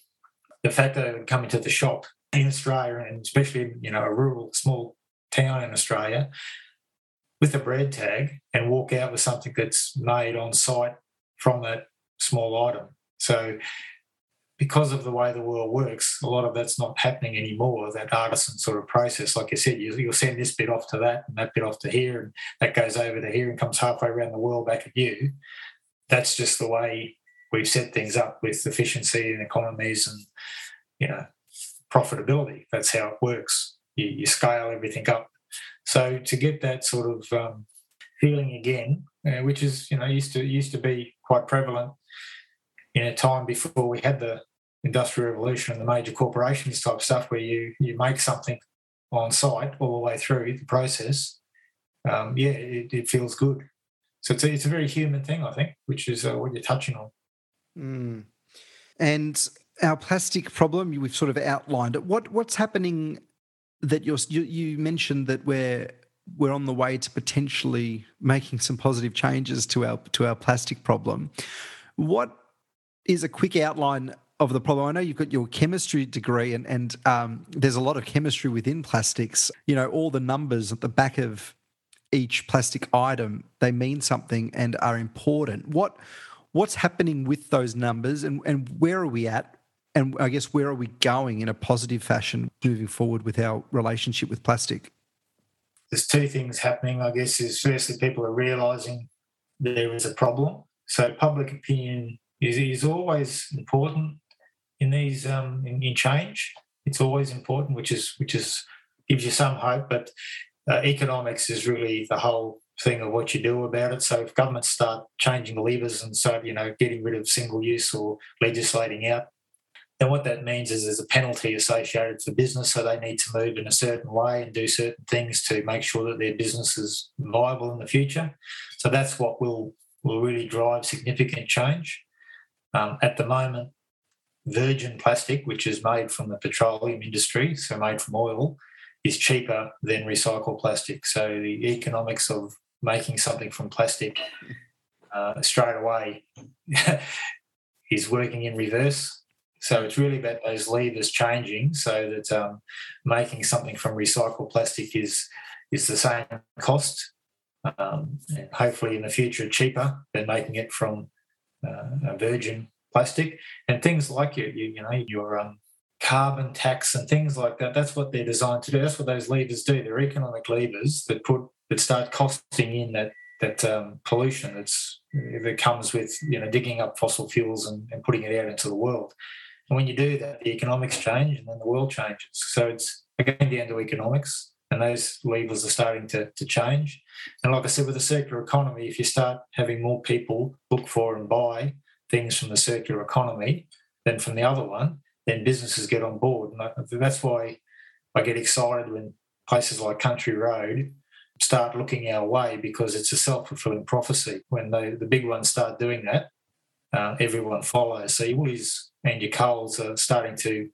the fact that they come into the shop in Australia and especially you know a rural small town in Australia with a bread tag and walk out with something that's made on site from that small item. So because of the way the world works, a lot of that's not happening anymore. That artisan sort of process, like I said, you, will send this bit off to that and that bit off to here, and that goes over to here and comes halfway around the world back at you. That's just the way we've set things up with efficiency and economies and you know profitability. That's how it works. You, you scale everything up. So to get that sort of um, feeling again, uh, which is you know used to used to be quite prevalent in a time before we had the industrial revolution and the major corporations type stuff where you you make something on site all the way through the process um, yeah it, it, feels good so it's a, it's a very human thing i think which is uh, what you're touching on mm. and our plastic problem we've sort of outlined it what what's happening that you're you, you mentioned that we're we're on the way to potentially making some positive changes to our to our plastic problem what is a quick outline of the problem. I know you've got your chemistry degree, and and um, there's a lot of chemistry within plastics. You know, all the numbers at the back of each plastic item they mean something and are important. What what's happening with those numbers, and and where are we at? And I guess where are we going in a positive fashion moving forward with our relationship with plastic? There's two things happening, I guess. Is firstly, people are realizing there is a problem. So public opinion is, is always important in these um, in, in, change. It's always important, which is which is gives you some hope. But uh, economics is really the whole thing of what you do about it. So if governments start changing levers and start you know getting rid of single use or legislating out, then what that means is there's a penalty associated for business. So they need to move in a certain way and do certain things to make sure that their business is viable in the future. So that's what will will really drive significant change. Um, at the moment, virgin plastic, which is made from the petroleum industry, so made from oil, is cheaper than recycled plastic. So the economics of making something from plastic uh, straight away *laughs* is working in reverse. So it's really about those levers changing so that um, making something from recycled plastic is is the same cost, um, and hopefully in the future cheaper than making it from uh, virgin plastic and things like your, you, you know your um, carbon tax and things like that. That's what they're designed to do. That's what those levers do. They're economic levers that put that start costing in that that um, pollution that's that comes with you know digging up fossil fuels and, and putting it out into the world. And when you do that, the economics change and then the world changes. So it's again down to economics and those levers are starting to, to change. And like I said, with the circular economy, if you start having more people look for and buy things from the circular economy than from the other one, then businesses get on board. And that's why I get excited when places like Country Road start looking our way because it's a self fulfilling prophecy. When they, the big ones start doing that, uh, everyone follows. So your and your Coles are starting to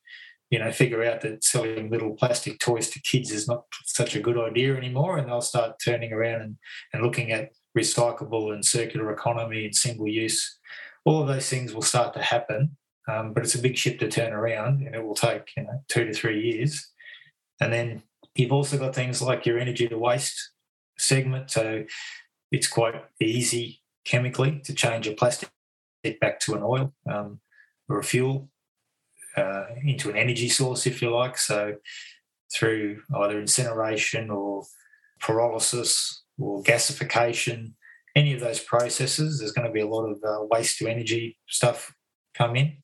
you know, figure out that selling little plastic toys to kids is not such a good idea anymore, and they'll start turning around and, and looking at recyclable and circular economy and single use. All of those things will start to happen, um, but it's a big ship to turn around, and it will take you know two to three years. And then you've also got things like your energy to waste segment, so it's quite easy chemically to change a plastic back to an oil um, or a fuel uh, into an energy source, if you like. So through either incineration or pyrolysis or gasification, any of those processes, there's going to be a lot of uh, waste to energy stuff come in.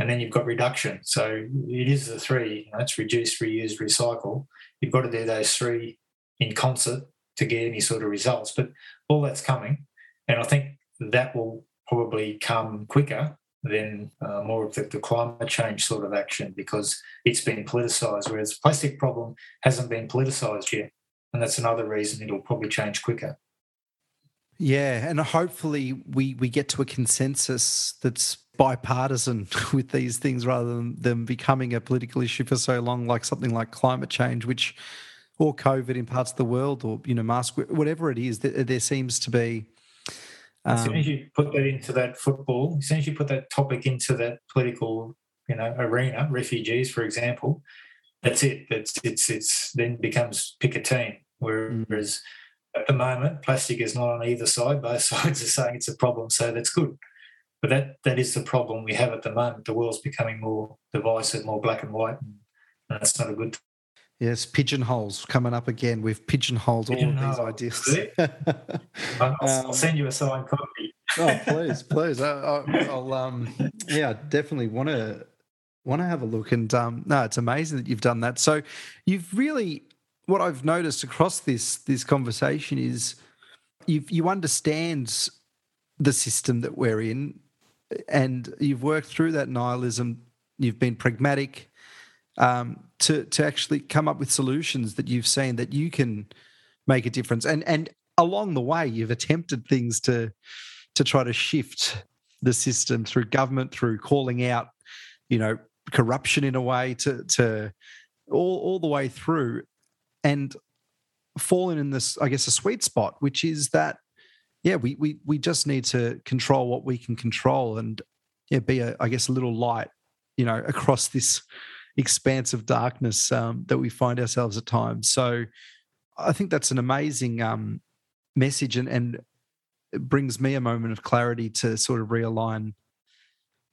And then you've got reduction. So it is the three, you know, it's reduce, reuse, recycle. You've got to do those three in concert to get any sort of results. But all that's coming. And I think that will probably come quicker than uh, more of the, the, climate change sort of action because it's been politicised, whereas the plastic problem hasn't been politicised yet. And that's another reason it'll probably change quicker. Yeah, and hopefully we, we get to a consensus that's bipartisan *laughs* with these things rather than them becoming a political issue for so long, like something like climate change, which or COVID in parts of the world, or you know, mask, whatever it is. There, there seems to be um, as soon as you put that into that football, as soon as you put that topic into that political, you know, arena, refugees, for example, that's it. That's it's it's then becomes pick a team. Whereas mm. at the moment, plastic is not on either side. Both *laughs* sides are saying it's a problem, so that's good. But that that is the problem we have at the moment. The world's becoming more divisive, more black and white, and that's not a good. Yes, pigeonholes coming up again. We've pigeonholed all of these ideas. *laughs* I'll, I'll um, send you a signed copy. oh, please, please. I, will um, yeah, definitely want to want to have a look. And um, no, it's amazing that you've done that. So you've really, what I've noticed across this this conversation is you you understand the system that we're in, and you've worked through that nihilism. You've been pragmatic um, to to actually come up with solutions that you've seen that you can make a difference. And and along the way, you've attempted things to to try to shift the system through government, through calling out, you know, corruption in a way, to to all all the way through, and fallen in this, I guess, a sweet spot, which is that yeah, we we we just need to control what we can control and yeah, be a I guess a little light, you know, across this expanse of darkness um, that we find ourselves at times. So I think that's an amazing um, message and and it brings me a moment of clarity to sort of realign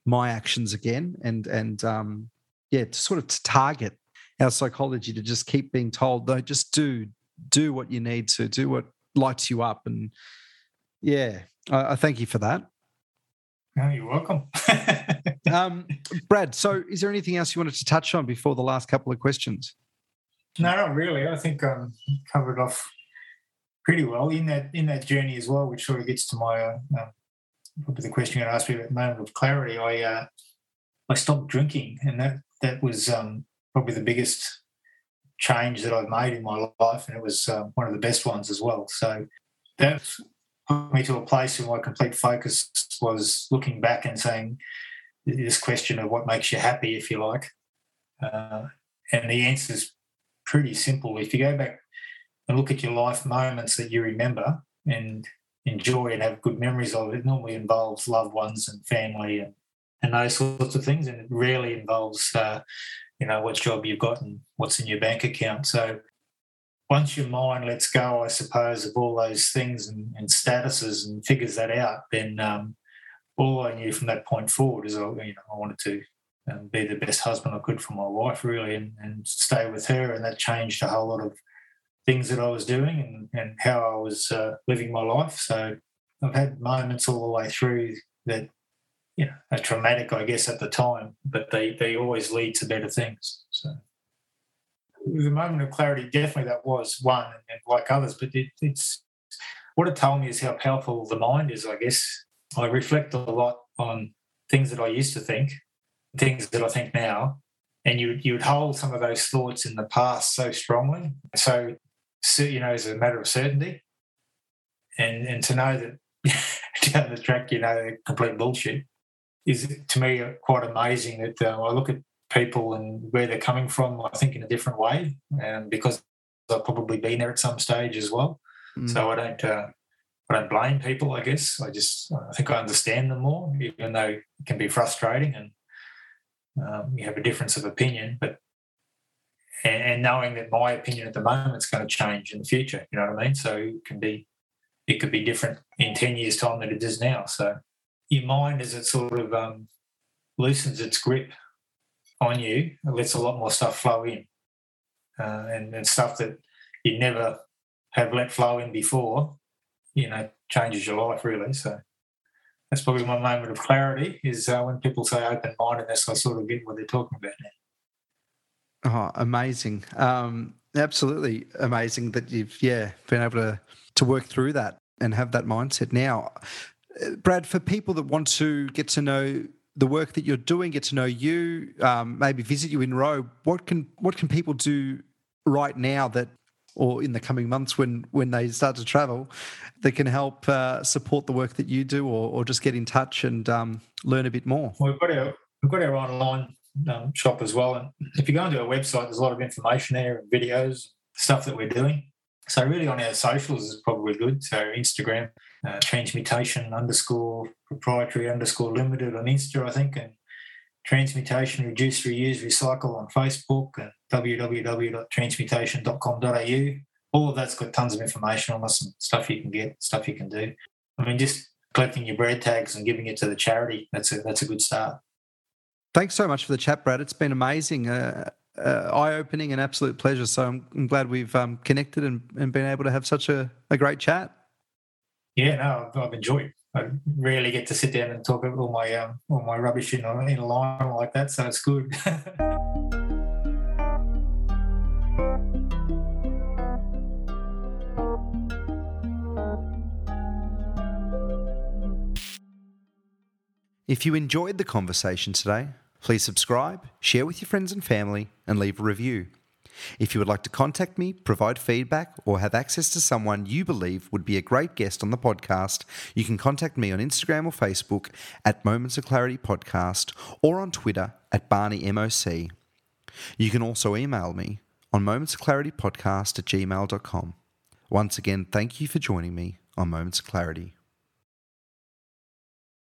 my actions again and and um, yeah, to sort of to target our psychology to just keep being told, no, just do do what you need to, do what lights you up and yeah, I, I thank you for that. No, you're welcome. *laughs* um, Brad, so is there anything else you wanted to touch on before the last couple of questions? No, not really. I think I um, covered off pretty well in that in that journey as well, which sort of gets to my uh, um, probably the question you asked me about the moment of clarity. I uh, I stopped drinking, and that that was um, probably the biggest change that I've made in my life, and it was uh, one of the best ones as well. So that put me to a place where my complete focus was looking back and saying this question of what makes you happy, if you like. Uh, and the answer is pretty simple. If you go back and look at your life moments that you remember and enjoy and have good memories of, it normally involves loved ones and family and, and those sorts of things. And it rarely involves, uh, you know, what job you've got and what's in your bank account. So once your mind lets go, I suppose, of all those things and, and statuses and figures that out, then um, all I knew from that point forward is, I, you know, I wanted to um, be the best husband I could for my wife, really, and, and, stay with her. And that changed a whole lot of things that I was doing and, and how I was uh, living my life. So I've had moments all the way through that, you know, are traumatic, I guess, at the time, but they, they always lead to better things. So the moment of clarity, definitely that was one, and like others. But it, it's what it told me is how powerful the mind is. I guess I reflect a lot on things that I used to think, things that I think now, and you you would hold some of those thoughts in the past so strongly. So, so you know, as a matter of certainty, and and to know that *laughs* down the track, you know, complete bullshit is to me quite amazing. That uh, I look at people and where they're coming from, I think, in a different way, and because I've probably been there at some stage as well. Mm. So I don't, uh, I don't blame people. I guess I just, I think I understand them more, even though it can be frustrating and um, you have a difference of opinion. But and, and knowing that my opinion at the moment is going to change in the future, you know what I mean? So it can be, it could be different in ten years' time than it is now. So your mind, as it sort of um, loosens its grip on you, it lets a lot more stuff flow in, uh, and, and stuff that you never have let flow in before. You know, changes your life really. So that's probably my moment of clarity is uh, when people say open mindedness, I sort of get what they're talking about now. Oh, amazing. Um, absolutely amazing that you've, yeah, been able to, to work through that and have that mindset. Now, uh, Brad, for people that want to get to know the work that you're doing, get to know you, um, maybe visit you in Roe. What can what can people do right now that, or in the coming months when when they start to travel, that can help uh, support the work that you do, or, or just get in touch and um, learn a bit more? We've got our we've got our online um, shop as well, and if you go onto our website, there's a lot of information there and videos, stuff that we're doing. So really on our socials is probably good. So Instagram, uh, transmutation underscore proprietary underscore limited on Insta, I think, and transmutation reduce, reuse, recycle on Facebook and www.transmutation.com.au. All of that's got tons of information on us and stuff you can get, stuff you can do. I mean, just collecting your bread tags and giving it to the charity. That's a that's a good start. Thanks so much for the chat, Brad. It's been amazing, uh, uh, eye opening, and absolute pleasure. So I'm, I'm glad we've um, connected and, and been able to have such a, a great chat. Yeah, no, I've, I've enjoyed. I rarely get to sit down and talk about all my um, all my rubbish in a, in a line like that, so it's good. *laughs* If you enjoyed the conversation today, please subscribe, share with your friends and family, and leave a review. If you would like to contact me, provide feedback, or have access to someone you believe would be a great guest on the podcast, you can contact me on Instagram or Facebook at Moments of Clarity Podcast or on Twitter at Barney MOC. You can also email me on momentsofclaritypodcast at gmail.com. Once again, thank you for joining me on Moments of Clarity.